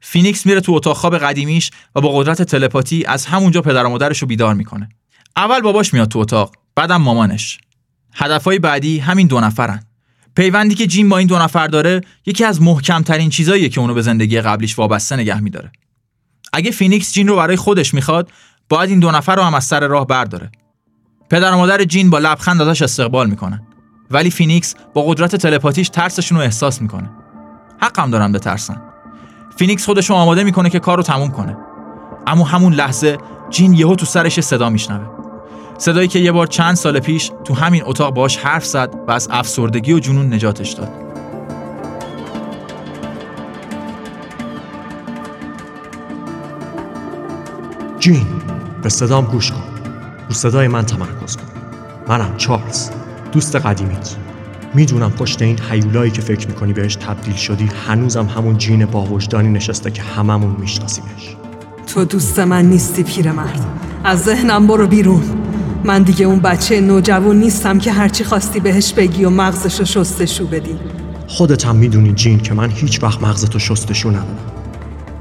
[SPEAKER 1] فینیکس میره تو اتاق خواب قدیمیش و با قدرت تلپاتی از همونجا پدر و مادرش رو بیدار می‌کنه. اول باباش میاد تو اتاق بعدم مامانش. هدفهای بعدی همین دو نفرن. پیوندی که جین با این دو نفر داره یکی از محکمترین چیزاییه که اونو به زندگی قبلیش وابسته نگه میداره. اگه فینیکس جین رو برای خودش می‌خواد باید این دو نفر رو هم از سر راه برداره. پدر و مادر جین با لبخند ازش استقبال می‌کنن. ولی فینیکس با قدرت تلپاتیش ترسشون رو احساس می‌کنه. حقم دارن بترسن فینیکس خودش رو آماده می‌کنه که کار رو تموم کنه. اما همون لحظه جین یهو تو سرش صدا میشنوه. صدایی که یه بار چند سال پیش تو همین اتاق باش حرف زد و از افسردگی و جنون نجاتش داد.
[SPEAKER 2] جین به صدام گوش کن. رو صدای من تمرکز کن. منم چارلز دوست قدیمیت می‌دونم پشت این حیولایی که فکر می‌کنی بهش تبدیل شدی هنوزم همون جین با وجدانی نشسته که هممون میشناسیمش.
[SPEAKER 3] تو دوست من نیستی پیرمرد. از ذهنم برو بیرون. من دیگه اون بچه نوجوان نیستم که هرچی خواستی بهش بگی و مغزشو شستشو بدی.
[SPEAKER 2] خودت هم می‌دونی جین که من هیچ وقت مغزتو شستشو ندادم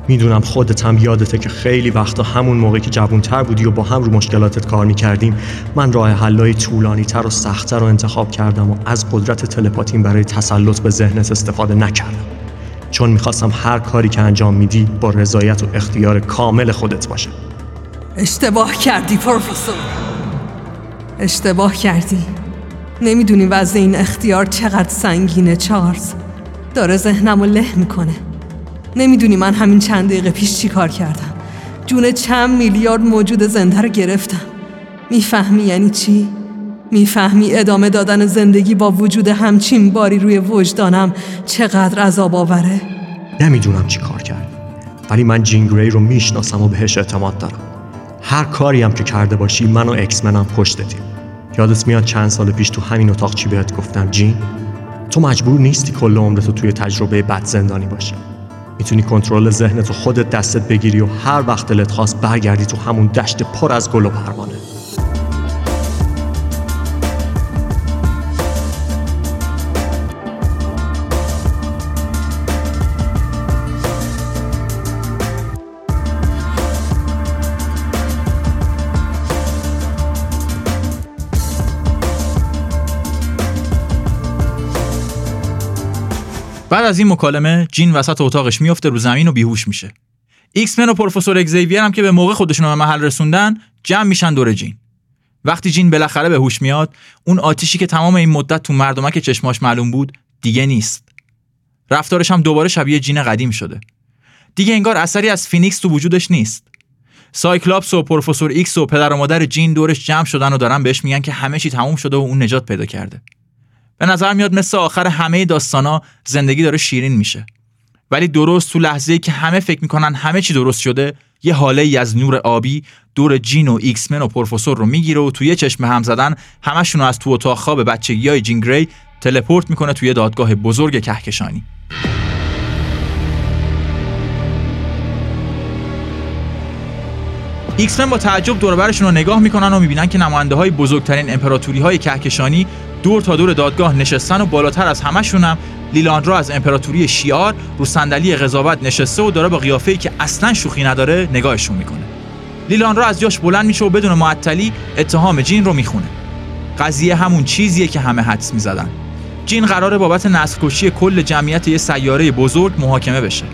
[SPEAKER 2] می‌دونم خودت هم یادته که خیلی وقتا همون موقع که جوانتر بودی و با هم رو مشکلاتت کار می‌کردیم من راه حلای طولانی تر و سختتر رو انتخاب کردم و از قدرت تلپاتیم برای تسلط به ذهنت استفاده نکردم. چون می‌خواستم هر کاری که انجام میدی با رضایت و اختیار کامل خودت باشه.
[SPEAKER 3] اشتباه کردی پروفسور. اشتباه کردی. نمی‌دونی وضع این اختیار چقدر سنگینه چارلز. داره ذهنم رو له می‌کنه. نمی‌دونی من همین چند دقیقه پیش چی کار کردم. جون چند میلیارد موجود زنده رو گرفتم. می‌فهمی یعنی چی؟ می‌فهمی ادامه دادن زندگی با وجود همچین باری روی وجدانم چقدر عذاب آوره؟
[SPEAKER 2] نمی‌دونم چی کار کرد ولی من جین گری رو می‌شناسم و بهش اعتماد دارم. هر کاری هم که کرده باشی من و اکس منم پشتتیم یادت میاد چند سال پیش تو همین اتاق چی بهت گفتم جین؟ تو مجبور نیستی کل عمرتو توی تجربه بد زندانی باشی. می‌تونی کنترل ذهنتو خودت دستت بگیری و هر وقت دلت خواست برگردی تو همون دشت پر از گل و پروانه.
[SPEAKER 1] بعد از این مکالمه جین وسط اتاقش میفته رو زمین و بیهوش میشه. ایکس من و پروفسور اگزیویر هم که به موقع خودشون به محل رسوندن جمع میشن دور جین. وقتی جین بالاخره به هوش میاد اون آتیشی که تمام این مدت تو مردمک چشماش معلوم بود دیگه نیست. رفتارش هم دوباره شبیه جین قدیم شده. دیگه انگار اثری از فینیکس تو وجودش نیست. سایکلاپس و پروفسور ایکس و پدر و مادر جین دورش جمع شدن و دارن بهش میگن که همه چی تموم شده و اون نجات پیدا کرده. به نظر میاد مثل آخر همه داستانا زندگی داره شیرین میشه. ولی درست تو لحظه ای که همه فکر می‌کنن همه چی درست شده یه هاله ای از نور آبی دور جین و ایکس من و پروفسور رو می‌گیره و تو یه چشم هم زدن همشون از تو اتاق خواب بچگی های جین گری teleport می‌کنه توی دادگاه بزرگ کهکشانی. ایکس من با تعجب دور برشون رو نگاه می‌کنن و می‌بینن که نماینده های بزرگترین امپراتوری های کهکشانی دور تا دور دادگاه نشستن و بالاتر از همشون هم لیلاندرا از امپراتوری شیار رو صندلی قضاوت نشسته و داره با قیافه‌ای که اصلا شوخی نداره نگاهشون می‌کنه. لیلاندرا از جاش بلند میشه و بدون معطلی اتهام جین رو می‌خونه. قضیه همون چیزیه که همه حدس می‌زدن. جین قراره بابت نسل کل جمعیت یه سیاره بزرگ محاکمه بشه.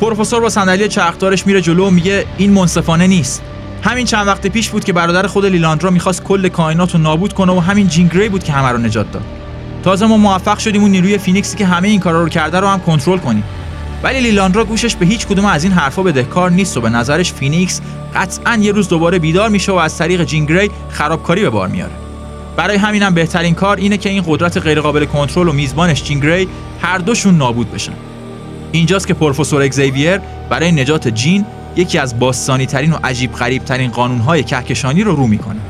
[SPEAKER 1] پروفسور با صندلی چرخدارش میره جلو و میگه این منصفانه نیست. همین چند وقت پیش بود که برادر خود لیلاندرا می‌خواست کل کائنات رو نابود کنه و همین جین گری بود که همه رو نجات داد. تازه ما موفق شدیم اون نیروی فینیکسی که همه این کارا رو کرده رو هم کنترل کنیم. ولی لیلاندرا گوشش به هیچ کدوم از این حرفا بدهکار نیست و به نظرش فینیکس قطعا یه روز دوباره بیدار میشه و از طریق جین گری خرابکاری به بار میاره. برای همینم بهترین کار اینه که این قدرت غیرقابل کنترل و میزبانش جین گری هر دوشون نابود بشن. اینجاست که پروفسور اگزیویر برای نجات جین یکی از باستانی ترین و عجیب غریب ترین قانون های کهکشانی رو رو می‌کنه.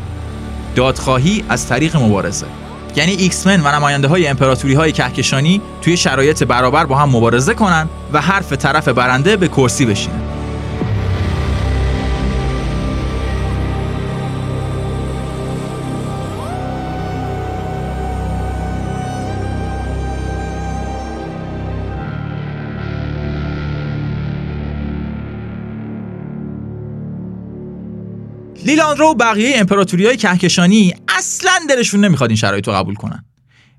[SPEAKER 1] دادخواهی از طریق مبارزه. یعنی ایکس من و نماینده های امپراتوری های کهکشانی توی شرایط برابر با هم مبارزه کنن و حرف طرف برنده به کرسی بشینه لیلاندرو و بقیه امپراتوری های کهکشانی اصلا دلشون نمی‌خواد این شرایط رو قبول کنن.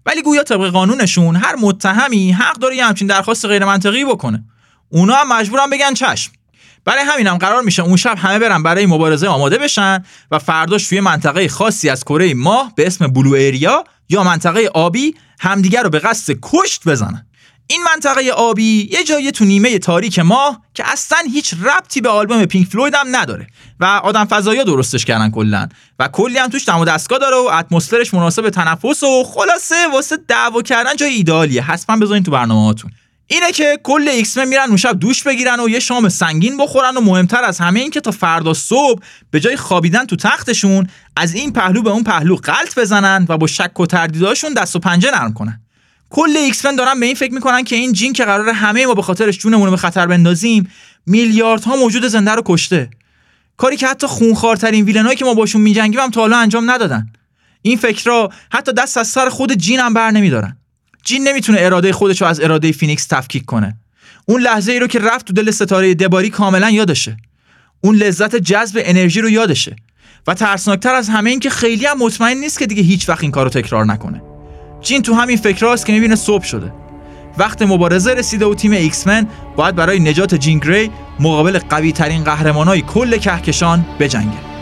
[SPEAKER 1] ولی گویا طبق قانونشون هر متهمی حق داره یه همچین درخواست غیر منطقی بکنه. اونا هم مجبورن بگن چشم. برای همینم قرار میشه اون شب همه برن برای مبارزه آماده بشن و فرداش توی منطقه خاصی از کره ماه به اسم بلو ایریا یا منطقه آبی همدیگر رو به قصد کشت بزنن. این منطقه آبی یه جایی تو نیمه تاریک ماه که اصلا هیچ ربطی به آلبوم پینک فلوید هم نداره و آدم فضایی درستش کردن کلا و کلی هم توش دم و دستگاه داره و اتمسفرش مناسب تنفس و خلاصه واسه دعوا کردن جای ایدالیه. حتما بذارین تو برنامه هاتون. اینه که کل ایکس من میرن اون شب دوش بگیرن و یه شام سنگین بخورن و مهمتر از همه این که تا فردا صبح به جای خوابیدن تو تختشون از این پهلو به اون پهلو غلت بزنن و با شک و تردیداشون دست و پنجه نرم کنن. کل ایکس من دارن به این فکر می‌کنن که این جین که قراره همه ما به خاطرش جونمون رو به خطر بندازیم میلیاردها موجود زنده رو کشته. کاری که حتی خونخوارترین villain ایی که ما باشون میجنگیم هم تا حالا انجام ندادن. این فکرها حتی دست از سر خود جین هم بر نمیدارن. جین نمی‌تونه اراده خودش رو از اراده فینیکس تفکیک کنه. اون لحظه ای رو که رفت تو دل ستاره دباری کاملا یادشه. اون لذت جذب انرژی رو یادشه. و ترسناکتر از همه این که خیلی هم مطمئن نیست که دیگه هیچ وقت این کارو تکرار نکنه. جین تو همین فکرهاست که می‌بینه صبح شده. وقت مبارزه رسیده و تیم ایکس من باید برای نجات جین گری مقابل قوی ترین قهرمانای کل کهکشان بجنگه.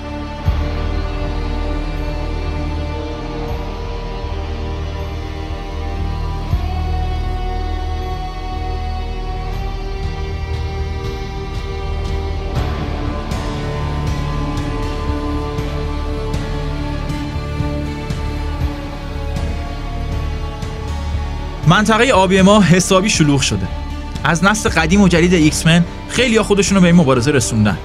[SPEAKER 1] منطقه آبی ما حسابی شلوغ شده. از نسل قدیم و جدید ایکس من خیلی ها خودشونو به این مبارزه رسوندن.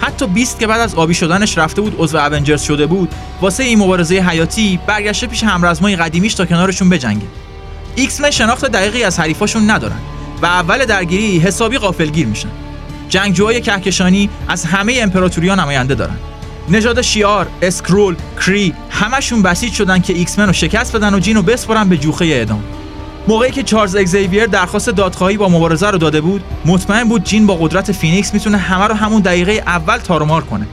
[SPEAKER 1] حتی بیست که بعد از آبی شدنش رفته بود عضو اونجرز شده بود واسه این مبارزه حیاتی برگشته پیش همرزمای قدیمیش تا کنارشون بجنگه. ایکس من شناخت دقیقی از حریفاشون ندارن و اول درگیری حسابی غافلگیر میشن. جنگجوهای کهکشانی از همه امپراتوریا نماینده دارن. نژاد شیار، اسکرول، کری همشون بسیج شدن که ایکس من رو شکست بدن و جینو بسپرن به جوخه اعدام. موقعی که چارلز اگزیویر درخواست دادخواهی با مبارزه رو داده بود مطمئن بود جین با قدرت فینیکس می‌تونه همه رو همون دقیقه اول تارومار کنه.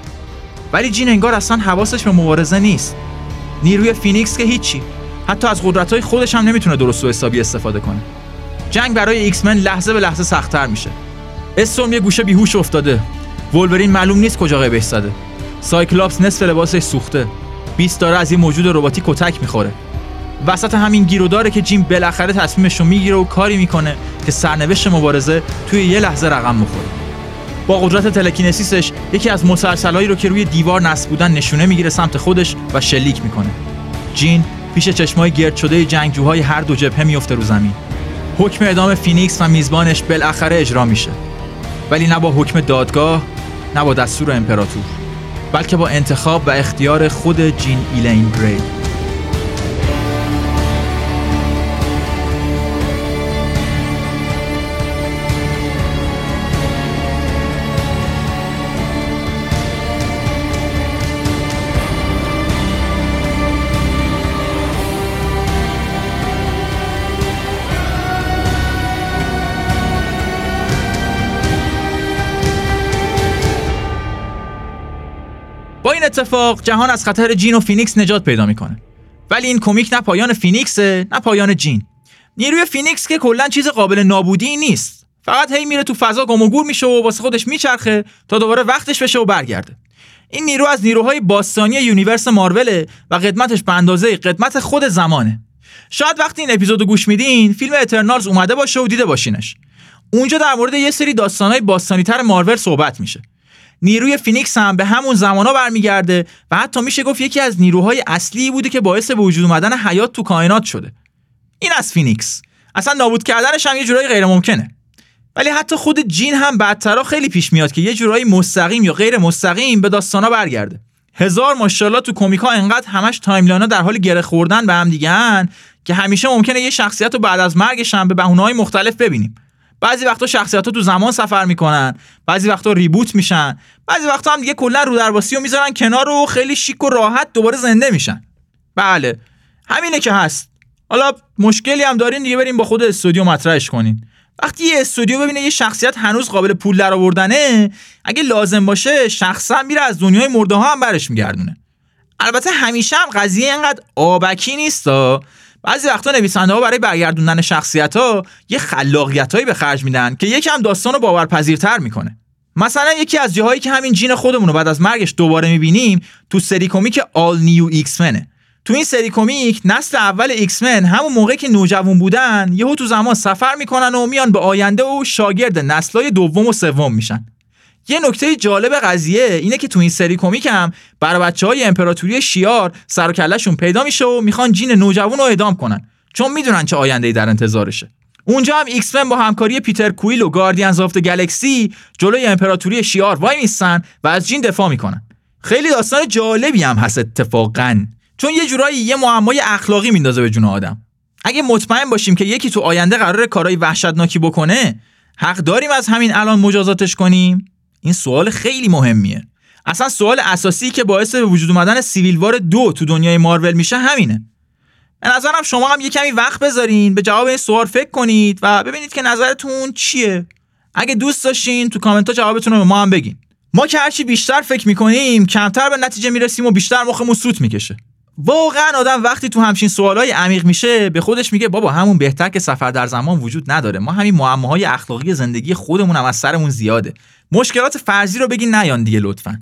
[SPEAKER 1] ولی جین انگار اصلا حواسش به مبارزه نیست. نیروی فینیکس که هیچی. حتی از قدرت‌های خودش هم نمی‌تونه درست و حسابی استفاده کنه. جنگ برای ایکس من لحظه به لحظه سختتر میشه. استورم یه گوشه بیهوش افتاده. ولورین معلوم نیست کجا غیبش زده. سایکلاپس نصف لباسش سوخته. بیست داره از یه موجود رباتی کتک می‌خوره. وسط همین گیروداره که جین بالاخره تصمیمش رو می‌گیره و کاری می‌کنه که سرنوشت مبارزه توی یه لحظه رقم بخوره. با قدرت telekinesis ش یکی از مسلسلایی رو که روی دیوار نصب بودن نشونه می‌گیره سمت خودش و شلیک می‌کنه. جین پیش چشمای گرد شده جنگجوهای هر دو جبهه میفته رو زمین. حکم اعدام فینیکس و میزبانش بالاخره اجرا میشه. ولی نه با حکم دادگاه نه با دستور امپراتور بلکه با انتخاب و اختیار خود جین ایلین گری اتفاق جهان از خطر جین و فینیکس نجات پیدا می‌کنه. ولی این کمیک نه پایان فینیکسه نه پایان جین. نیروی فینیکس که کلا چیز قابل نابودی نیست. فقط هی میره تو فضا گم و گور میشه و واسه خودش میچرخه تا دوباره وقتش بشه و برگرده. این نیرو از نیروهای باستانی universe ماروله و قدمتش به اندازه قدمت خود زمانه. شاید وقتی این اپیزودو گوش میدین فیلم اترنالز اومده باشه و دیده باشینش. اونجا در مورد یه سری داستانهای باستانیتر مارول صحبت میشه. نیروی Phoenix هم به همون زمانا برمیگرده و حتی میشه گفت یکی از نیروهای اصلی بوده که باعث به وجود اومدن حیات تو کائنات شده. این از Phoenix. اصلا نابود کردنش هم یه جورایی غیر ممکنه ولی حتی خود جین هم بعدترا خیلی پیش میاد که یه جورایی مستقیم یا غیر مستقیم به داستانا برگرده. هزار ماشاءالله تو کمیکا انقدر همش timeline ا در حال گره خوردن به هم دیگه که همیشه ممکنه یه شخصیت رو بعد از مرگش هم به بهونه‌های مختلف ببینیم. بعضی وقتا شخصیت ها تو زمان سفر می‌کنن بعضی وقتا ریبوت میشن بعضی وقتا هم دیگه کلا رو درواسی رو می‌ذارن کنار و خیلی شیک و راحت دوباره زنده میشن. بله. همینه که هست. حالا مشکلی هم دارین دیگه بریم با خود استودیو مطرحش کنین. وقتی یه استودیو ببینه یه شخصیت هنوز قابل پول در آوردنه اگه لازم باشه شخصا میره از دنیای مرده ها هم برش میگردونه. البته همیشه هم قضیه اینقدر آبکی نیست بعضی وقتا نویسنده ها برای برگردوندن شخصیت ها یه خلاقیت هایی به خرج میدن که یکم داستان رو باورپذیرتر می‌کنه. مثلا یکی از جاهایی که همین جین خودمون رو بعد از مرگش دوباره می‌بینیم تو سری کمیک All-New X-Men ه تو این سری کمیک نسل اول X-Men همون موقع که نوجوان بودن یهو تو زمان سفر می‌کنن و میان به آینده و شاگرد نسلای دوم و سوم میشن. یه نکته جالب قضیه اینه که تو این سری کمیک هم برای بچه های امپراتوری Shi'ar سر و کلشون پیدا میشه و می‌خوان جین نوجوان رو اعدام کنن. چون می‌دونن چه آینده در انتظارشه. اونجا هم X-Men با همکاری Peter Quill و Guardians of Galaxy جلوی امپراتوری Shi'ar وایمیستن و از جین دفاع می‌کنن. خیلی داستان جالبی هم هست اتفاقا. چون یه جورایی یه معمای اخلاقی میندازه به جون آدم. اگه مطمئن باشیم که یکی تو آینده قراره کارهای وحشتناکی بکنه حق داریم از همین الان مجازاتش کنیم؟ این سوال خیلی مهمیه. اصلا سوال اساسی که باعث به وجود اومدن سیویل وار دو تو دنیای مارول میشه همینه. به نظرم شما هم یه کمی وقت بذارین به جواب این سوال فکر کنید و ببینید که نظرتون چیه. اگه دوست داشتین تو کامنت ها جوابتون رو به ما هم بگین. ما که هرچی بیشتر فکر می‌کنیم کمتر به نتیجه می‌رسیم و بیشتر مخمون سوت می‌کشه. واقعا آدم وقتی تو همچین سوالای عمیق میشه به خودش میگه بابا همون بهتر که سفر در زمان وجود نداره. ما همین معماهای اخلاقی زندگی خودمون هم از سرمون زیاده. مشکلات فرضی رو بگین نیان دیگه لطفا.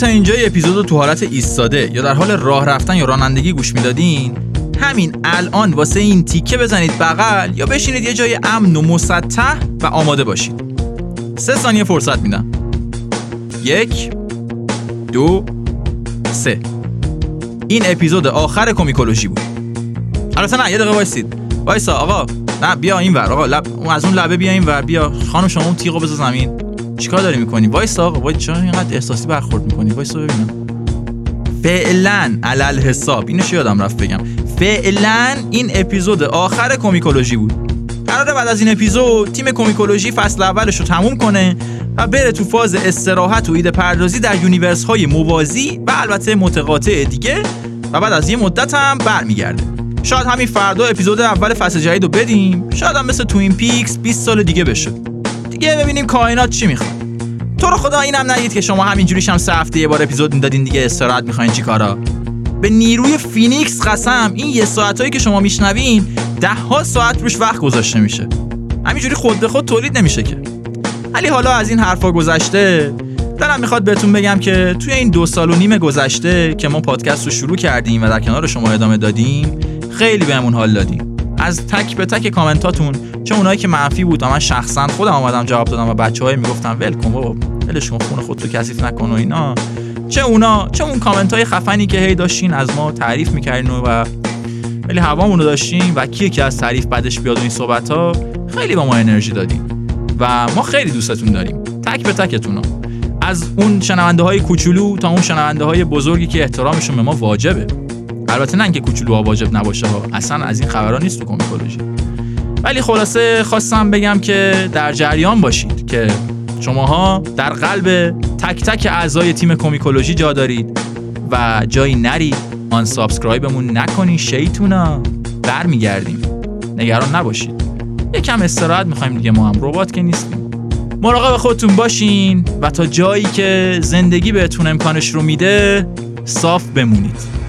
[SPEAKER 1] تا اینجای اپیزود تو حالت ایستاده یا در حال راه رفتن یا رانندگی گوش می‌دادین؟ همین الان واسه این تیکه بزنید بغل یا بشینید یه جای امن و مسطح و آماده باشید. سه ثانیه فرصت میدم. یک دو سه. این اپیزود آخر کومیکولوژی بود. البته نه یه دقیقه وایسید. وایسا آقا. نه بیا این ور آقا لب... از اون لبه بیا این ور بیا. خانم شما اون تیغو بذار زمین. چیکار داری می‌کنی؟ وایسا آقا وایسا چرا اینقدر احساسی برخورد می‌کنی؟ وایسا ببینم. فعلا علی الحساب اینو یادم رفت بگم. فعلا این اپیزود آخر Comicology بود. قراره بعد از این اپیزود تیم Comicology فصل اولش رو تموم کنه و بره تو فاز استراحت و ایده پردازی در universe های موازی و البته متقاطع دیگه و بعد از یه مدت هم برمیگرده. شاید همین فردا اپیزود اول فصل جدید رو بدیم. شاید هم مثل Twin Peaks 20 سال دیگه بشه. دیگه ببینیم کائنات چی می‌خواد. تو رو خدا اینم نگید که شما همینجوریش هم سه هفته یه بار اپیزود می‌دادین دیگه استراحت می‌خواین چیکار به نیروی Phoenix قسم این یه ساعتایی که شما میشنوین ده ها ساعت روش وقت گذاشته میشه. همینجوری خود به خود تولید نمیشه که. ولی حالا از این حرفا گذشته دلم می‌خواد بهتون بگم که توی این دو سال و نیم گذشته که ما پادکست رو شروع کردیم و در کنار شما ادامه دادیم خیلی بهمون حال دادیم. از تک به تک کامنتاتون چه اونایی که منفی بود و من شخصا خودم آمدم جواب دادم و بچه‌های می‌گفتن ول کن بابا ولش کن خون خودتو کثیف نکن و اینا. چه اونا چه اون کامنت های خفنی که هی داشتین از ما تعریف می‌کردین و ولی هوامون رو داشتیم و کیه که از تعریف بعدش بیاد این صحبت ها خیلی با ما انرژی دادیم و ما خیلی دوستتون داریم. تک به تکتون. از اون شنونده های کوچولو تا اون شنونده های بزرگی که احترامشون به ما واجبه. البته نه اینکه کوچولو واجب نباشه ها. اصلا از این خبرها نیست تو Comicology ولی خلاصه خواستم بگم که در جریان باشید که شماها در قلب تک تک اعضای تیم Comicology جا دارید و جایی نرید unsubscribe مون نکنین شیطونا. برمیگردیم. نگران نباشید. یکم استراحت می‌خوایم دیگه ما هم ربات که نیستیم. مراقب خودتون باشین و تا جایی که زندگی بهتون امکانش رو میده صاف بمونید.